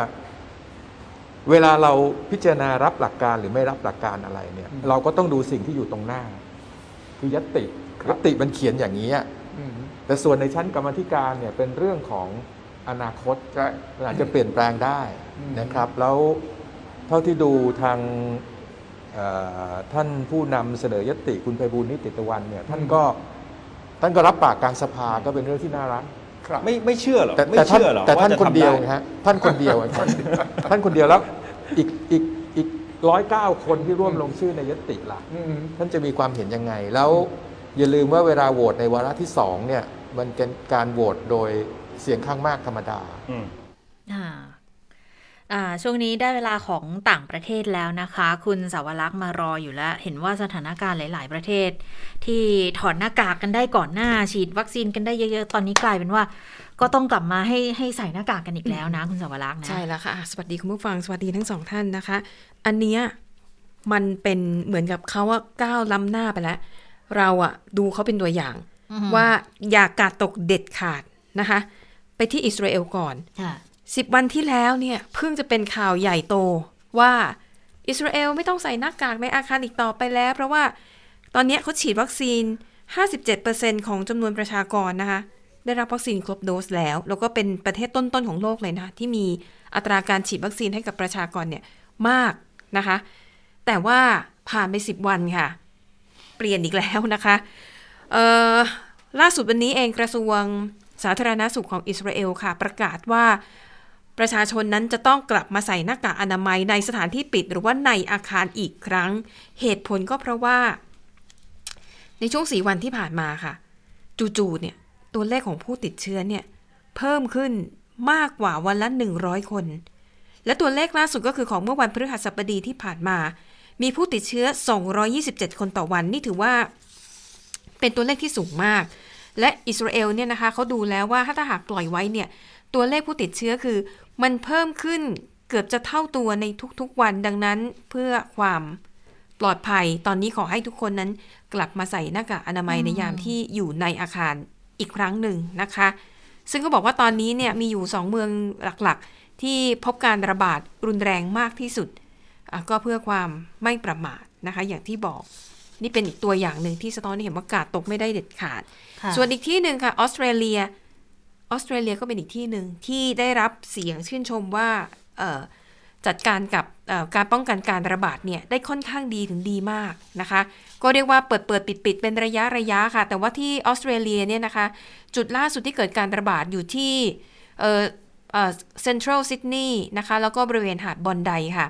เวลาเราพิจารณารับหลักการหรือไม่รับหลักการอะไรเนี่ย เราก็ต้องดูสิ่งที่อยู่ตรงหน้า คือยตติยตติมันเขียนอย่างนี้อะแต่ส่วนในชั้นกรรมธิการเนี่ยเป็นเรื่องของอนาคตมันอาจจะเปลี่ยนแปลงได้นะครับ แล้วเท่าที่ดูทางเอ่อท่านผู้นำเสนอยตติคุณไพบูลย์นิติตะวันเนี่ยท่านก็ท่านก็รับปากกลางสภาก็เป็นเรื่องที่น่ารัก ไม่ไม่เชื่อเหรอแต่ไม่แต่ท่านเชื่อเหรอแต่ท่านจะคนเดียวทำไไงฮะท่านคนเดียวไงท่านท่านคนเดียวแล้วอีกอีกอีกร้อยเก้าคนที่ร่วมลงชื่อในยตติล่ะท่านจะมีความเห็นยังไง แล้วอย่าลืมว่าเวลาโหวตในวาระที่สองเนี่ย มันเป็นการโหวตโดยเสียงข้างมากธรรมดาอ่าอ่า ช่วงนี้ได้เวลาของต่างประเทศแล้วนะคะ คุณสาวรักษ์มารออยู่แล้ว เห็นว่าสถานการณ์หลาย ๆ ประเทศ ที่ถอดหน้ากากกันได้ก่อนหน้า ฉีดวัคซีนกันได้เยอะ ๆ ตอนนี้กลายเป็นว่า ก็ต้องกลับมาให้ให้ใส่หน้ากากกันอีกแล้วนะ คุณสาวรักษ์นะใช่แล้วค่ะอะสวัสดีคุณผู้ฟังสวัสดีทั้งสองท่านนะคะ อันเนี้ยมันเป็นเหมือนกับเขาว่าก้าวล้ำหน้าไปแล้ว เราอะดูเขาเป็นตัวอย่างอือหือว่าอย่ากาดตกเด็ดขาดนะคะ ไปที่อิสราเอลก่อนค่ะ สิบวันที่แล้วเนี่ยเพิ่งจะเป็นข่าวใหญ่โตว่าอิสราเอลไม่ต้องใส่หน้ากากในอาคารอีกต่อไปแล้ว เพราะว่าตอนนี้เขาฉีดวัคซีน 57%ของจำนวนประชากรนะคะ ได้รับวัคซีนครบโดสแล้ว แล้วก็เป็นประเทศต้นๆของโลกเลยนะที่มีอัตราการฉีดวัคซีนให้กับประชากรเนี่ยมากนะคะ แต่ว่าผ่านไป 10 วันค่ะ เปลี่ยนอีกแล้วนะคะล่าสุดวันนี้เองกระทรวงสาธารณาสุขของอิสราเอลค่ะ ประกาศว่า ประชาชนนั้นจะต้องกลับมาใส่หน้ากากอนามัยในสถานที่ปิดหรือว่าในอาคารอีกครั้ง เหตุผลก็เพราะว่า ในช่วงสีวันที่ผ่านมาค่ะ จู่ๆเนี่ยตัวเลขของผู้ติดเชื้อเนี่ยเพิ่มขึ้นมากกว่าวันละ 100 คน และตัวเลขล่าสุดก็คือของเมื่อวันพฤหัสบดีที่ผ่านมา มีผู้ติดเชื้อ 227 คนต่อวันนี่ถือว่า เป็นตัวเลขที่สูงมาก และอิสราเอลเนี่ยนะคะเขาดูแล้วว่าถ้าหากปล่อยไว้เนี่ย ตัวเลขผู้ติดเชื้อคือ มันเพิ่มขึ้นเกือบจะเท่าตัวในทุกๆวันดังนั้นเพื่อความปลอดภัยตอนนี้ขอให้ทุกคนนั้นกลับมาใส่หน้ากากอนามัยอืมในยามที่อยู่ในอาคารอีกครั้งหนึ่งนะคะ ซึ่งก็บอกว่าตอนนี้เนี่ยมีอยู่สองเมืองหลักๆ ที่พบการระบาดรุนแรงมากที่สุดอะก็เพื่อความไม่ประมาทนะคะ อย่างที่บอกนี่เป็นอีกตัวอย่างหนึ่งที่สะท้อนให้เห็นว่ากาดตกไม่ได้เด็ดขาดค่ะส่วนอีกที่หนึ่งค่ะออสเตรเลีย ออสเตรเลียก็เป็นอีกที่หนึ่งที่ได้รับเสียงชื่นชมว่าจัดการกับการป้องกันการระบาดเนี่ยได้ค่อนข้างดีถึงดีมากนะคะ ก็เรียกว่าเปิดเปิดปิดปิดเป็นระยะระยะค่ะ แต่ว่าที่ออสเตรเลียเนี่ยนะคะ จุดล่าสุดที่เกิดการระบาดอยู่ที่เอ่อเอ่อเซ็นทรัลซิดนีย์นะคะ แล้วก็บริเวณหาดบอนไดค่ะ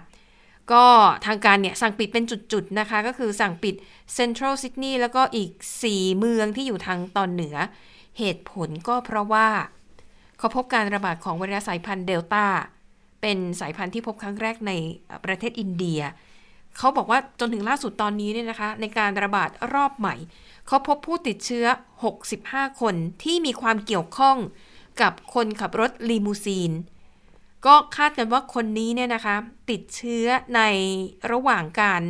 ก็ทางการเนี่ยสั่งปิดเป็นจุดๆนะคะ ก็คือสั่งปิดเซ็นทรัลซิดนีย์แล้วก็อีก 4 เมืองที่อยู่ทางตอนเหนือ เหตุผลก็เพราะว่าเขาพบการระบาดของไวรัสสายพันธุ์เดลต้าเป็นสายพันธุ์ที่พบครั้งแรกในประเทศอินเดีย เขาบอกว่าจนถึงล่าสุดตอนนี้เนี่ยนะคะ ในการระบาดรอบใหม่ เขาพบผู้ติดเชื้อ 65 คนที่มีความเกี่ยวข้องกับคนขับรถลีมูซีน ก็คาดกันว่าคนนี้เนี่ยนะคะ ติดเชื้อในระหว่างการ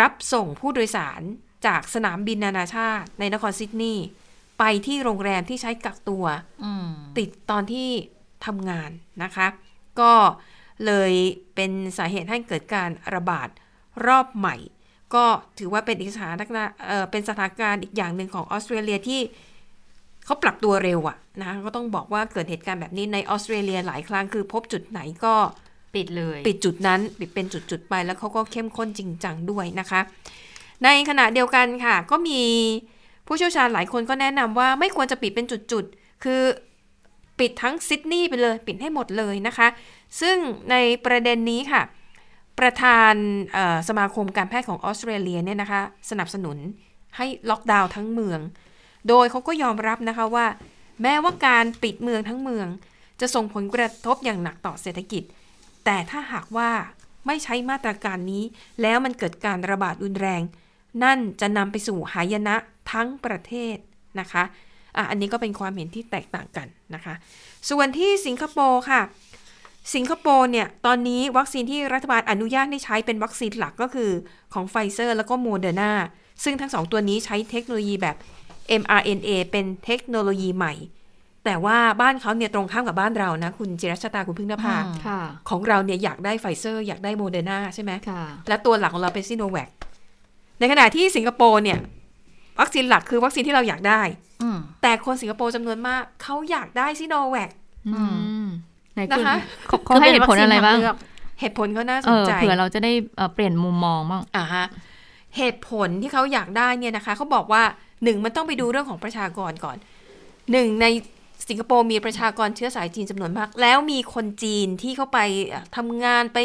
รับส่งผู้โดยสารจากสนามบินนานาชาติในนครซิดนีย์ ไปที่โรงแรมที่ใช้กักตัวอืมติดตอนที่ทำงานนะคะ ก็เลยเป็นสาเหตุให้เกิดการระบาดรอบใหม่ ก็ถือว่าเป็นอีกสถานการณ์เอ่อเป็นสถานการณ์อีกอย่างหนึ่งของออสเตรเลียที่เขาปรับตัวเร็วอะนะคะก็ต้องบอกว่าเกิดเหตุการณ์แบบนี้ในออสเตรเลียหลายครั้งคือพบจุดไหนก็ปิดเลย ปิดจุดนั้นปิดเป็นจุดๆไปแล้วเขาก็เข้มข้นจริงจังด้วยนะคะ ในขณะเดียวกันค่ะ ก็มี ผู้เชี่ยวชาญหลายคนก็แนะนำว่าไม่ควรจะปิดเป็นจุดๆ คือปิดทั้งซิดนีย์ไปเลย ปิดให้หมดเลยนะคะ ซึ่งในประเด็นนี้ค่ะ ประธานสมาคมการแพทย์ของออสเตรเลียเนี่ยนะคะ สนับสนุนให้ล็อกดาวน์ทั้งเมือง โดยเขาก็ยอมรับนะคะว่า แม้ว่าการปิดเมืองทั้งเมือง จะส่งผลกระทบอย่างหนักต่อเศรษฐกิจ แต่ถ้าหากว่าไม่ใช้มาตรการนี้ แล้วมันเกิดการระบาดรุนแรง นั่นจะนำไปสู่หายนะทั้งประเทศนะคะอะอันนี้ก็เป็นความเห็นที่แตกต่างกันนะคะ ส่วนที่สิงคโปร์ค่ะ สิงคโปร์เนี่ยตอนนี้วัคซีนที่รัฐบาลอนุญาตให้ใช้เป็นวัคซีนหลักก็คือของไฟเซอร์แล้วก็โมเดอร์นาซึ่งทั้งสองตัวนี้ใช้เทคโนโลยีแบบ mRNA เป็นเทคโนโลยีใหม่ แต่ว่าบ้านเขาเนี่ยตรงข้ามกับบ้านเรานะ คุณจิรัชตาคุณพึ่งนภาอืมค่ะของเราเนี่ยอยากได้ไฟเซอร์อยากได้โมเดอร์นาใช่ไหมค่ะและตัวหลักของเราเป็นซิโนแวค ในขณะที่สิงคโปร์เนี่ย วัคซีนหลักคือวัคซีนที่เราอยากได้อืมแต่คนสิงคโปร์จำนวนมากเขาอยากได้ซิโนแวคอืมไหนคุณนะคะเขาเขาให้เหตุผลอะไรบ้างเหตุผลเขาน่าสเอนอใจเผื่อเราจะได้เอ่อเปลี่ยนมุมมองบ้างอ่าฮะเหตุผลที่เขาอยากได้เนี่ยนะคะเขาบอกว่าหนึ่งมันต้องไปดูเรื่องของประชากรก่อนหนึ่งในสิงคโปร์มีประชากรเชื้อสายจีนจำนวนมาก แล้วมีคนจีนที่เข้าไปอะทำงานไป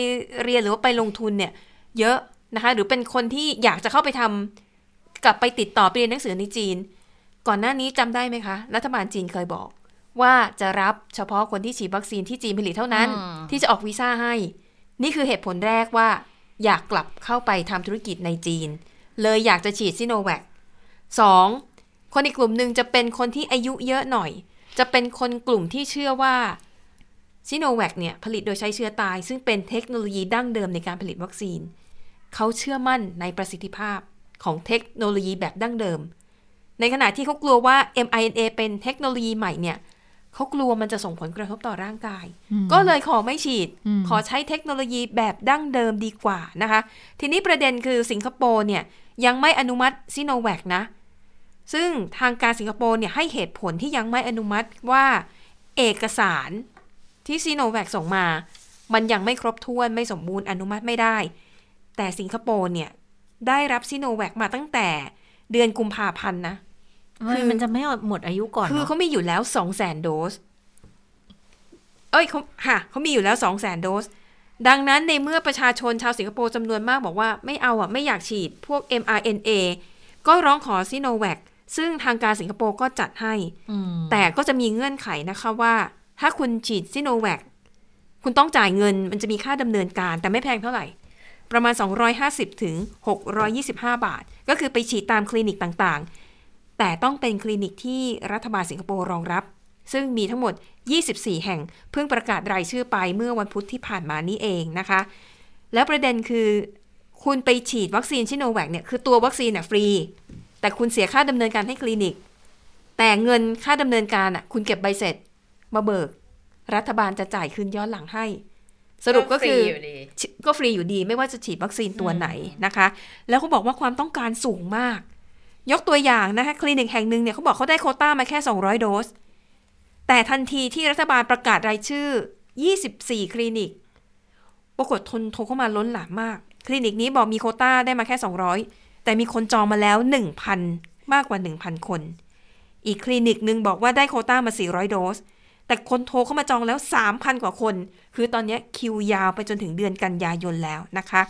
เรียนหรือว่าไปลงทุนเนี่ย เยอะ นะคะ หรือเป็นคนที่อยากจะเข้าไปทำกลับไปติดต่อไปเรียนหนังสือในจีน ก่อนหน้านี้จำได้ไหมคะ รัฐบาลจีนเคยบอก ว่าจะรับเฉพาะคนที่ฉีดวัคซีนที่จีนผลิตเท่านั้นอืมที่จะออกวีซ่าให้ นี่คือเหตุผลแรกว่า อยากกลับเข้าไปทำธุรกิจในจีน เลยอยากจะฉีดซิโนแวคสองคนอีกกลุ่มหนึ่งจะเป็นคนที่อายุเยอะหน่อย จะเป็นคนกลุ่มที่เชื่อว่าซิโนแวคเนี่ยผลิตโดยใช้เชื้อตาย ซึ่งเป็นเทคโนโลยีดั้งเดิมในการผลิตวัคซีน เขาเชื่อมั่นในประสิทธิภาพของเทคโนโลยีแบบดั้งเดิม ในขณะที่เขากลัวว่า mRNA เป็นเทคโนโลยีใหม่เนี่ยเขากลัวมันจะส่งผลกระทบต่อร่างกายอืมก็เลยขอไม่ฉีดอืมขอใช้เทคโนโลยีแบบดั้งเดิมดีกว่านะคะ ทีนี้ประเด็นคือสิงคโปร์เนี่ยยังไม่อนุมัติซิโนแวคนะ ซึ่งทางการสิงคโปร์เนี่ยให้เหตุผลที่ยังไม่อนุมัติว่าเอกสารที่ซีโนแวคส่งมา มันยังไม่ครบถ้วนไม่สมบูรณ์อนุมัติไม่ได้ แต่สิงคโปร์เนี่ย ได้รับซีโนแวคมาตั้งแต่เดือนกุมภาพันธ์นะคือมันจะไม่หมดอายุก่อน คือเนาะเขามีอยู่แล้วสองแสนโดส เอ้ยเขาค่ะเขามีอยู่แล้วสองแสนโดส ดังนั้นในเมื่อประชาชนชาวสิงคโปร์จำนวนมากบอกว่าไม่เอาอะ ไม่อยากฉีดพวก mRNA ก็ร้องขอซิโนแวคซึ่งทางการสิงคโปร์ก็จัดให้อืมแต่ก็จะมีเงื่อนไขนะคะว่า ถ้าคุณฉีดซิโนแวคคุณต้องจ่ายเงินมันจะมีค่าดำเนินการ แต่ไม่แพงเท่าไหร่ ประมาณ 250 ถึง 625 บาท ก็คือไปฉีดตามคลินิกต่างๆ แต่ต้องเป็นคลินิกที่รัฐบาลสิงคโปร์รองรับ ซึ่งมีทั้งหมด 24 แห่ง เพิ่งประกาศรายชื่อไปเมื่อวันพุธที่ผ่านมานี้เองนะคะ แล้วประเด็นคือ คุณไปฉีดวัคซีนซิโนแวคเนี่ยคือตัววัคซีนน่ะฟรี แต่คุณเสียค่าดำเนินการให้คลินิก แต่เงินค่าดำเนินการอะคุณเก็บใบเสร็จ มาเบิก รัฐบาลจะจ่ายคืนย้อนหลังให้ สรุปก็คือก็ฟรีอยู่ดีฉีดก็ฟรีอยู่ดีไม่ว่าจะฉีดวัคซีนตัวไหนนะคะ แล้วเขาบอกว่าความต้องการสูงมาก ยกตัวอย่างนะคะคลินิกแห่งหนึ่งเนี่ยเขาบอกเขาได้โควต้ามาแค่ 200 โดส แต่ทันทีที่รัฐบาลประกาศรายชื่อ 24 คลินิก ปรากฏทนโทรเข้ามาล้นหลามมาก คลินิกนี้บอกมีโควต้าได้มาแค่ 200 แต่มีคนจองมาแล้ว 1,000 มากกว่า 1,000 คน อีกคลินิกหนึ่งบอกว่าได้โควต้ามา 400 โดส แต่คนโทรเข้ามาจองแล้ว 3,000 กว่าคน คือตอนนี้คิวยาวไปจนถึงเดือนกันยายนแล้วนะคะ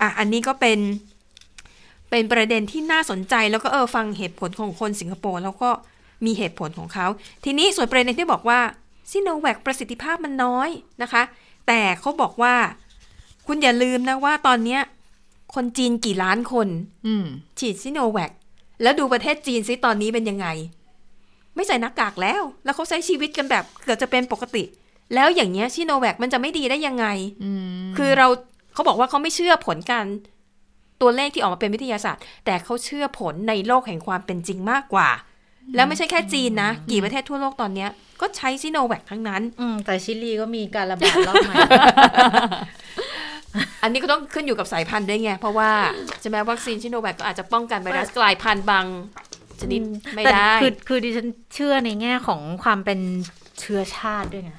อะอันนี้ก็เป็นเป็นประเด็นที่น่าสนใจแล้วก็เออฟังเหตุผลของคนสิงคโปร์แล้วก็มีเหตุผลของเขา ทีนี้ส่วนประเด็นที่บอกว่าซิโนแวคประสิทธิภาพมันน้อยนะคะ แต่เขาบอกว่า คุณอย่าลืมนะว่าตอนเนี้ยคนจีนกี่ล้านคนอืมฉีดซิโนแวคแล้วดูประเทศจีนซิตอนนี้เป็นยังไง ไม่ใส่หน้ากากแล้ว แล้วเขาใช้ชีวิตกันแบบเกือบจะเป็นปกติ แล้วอย่างเงี้ยซิโนแวคมันจะไม่ดีได้ยังไงอืมคือเราเขาบอกว่าเขาไม่เชื่อผลการตัวเลขที่ออกมาเป็นวิทยาศาสตร์ แต่เขาเชื่อผลในโลกแห่งความเป็นจริงมากกว่า แล้วไม่ใช่แค่จีนนะ กี่ประเทศทั่วโลกตอนเนี้ย ก็ใช้ซิโนแวคทั้งนั้น อืมแต่ชิลีก็มีการระบาดรอบใหม่อันนี้ก็ต้องขึ้นอยู่กับสายพันธุ์ด้วยไง เพราะว่า ใช่ไหมวัคซีนซิโนแวคก็อาจจะป้องกันไวรัสกลายพันธุ์บาง ชนิดไม่แต่ได้คือคือดิฉันเชื่อในแง่ของความเป็นเชื้อชาติด้วยไง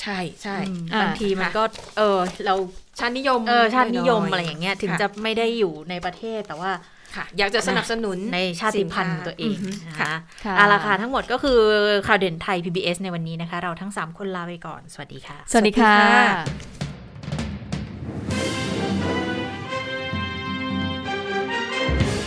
ใช่ใช่อืมอ่บางทีมันก็ เออ เราชาตินิยมเออชาตินิยมหน่ๆอะไรอย่างเงี้ย ถึงค่จะไม่ได้อยู่ในประเทศแต่ว่าค่ะอยากจะสนับสนุนในชาติพันธุ์ตัวเองสินนะค้าคะค่ะเอาละค่ะทั้งหมดก็คือข่าวเด่นไทย PBS ในวันนี้นะคะ เราทั้ง 3 คนลาไปก่อน สวัสดีค่ะ สวัสดีค่ะสวัสดีค่ะ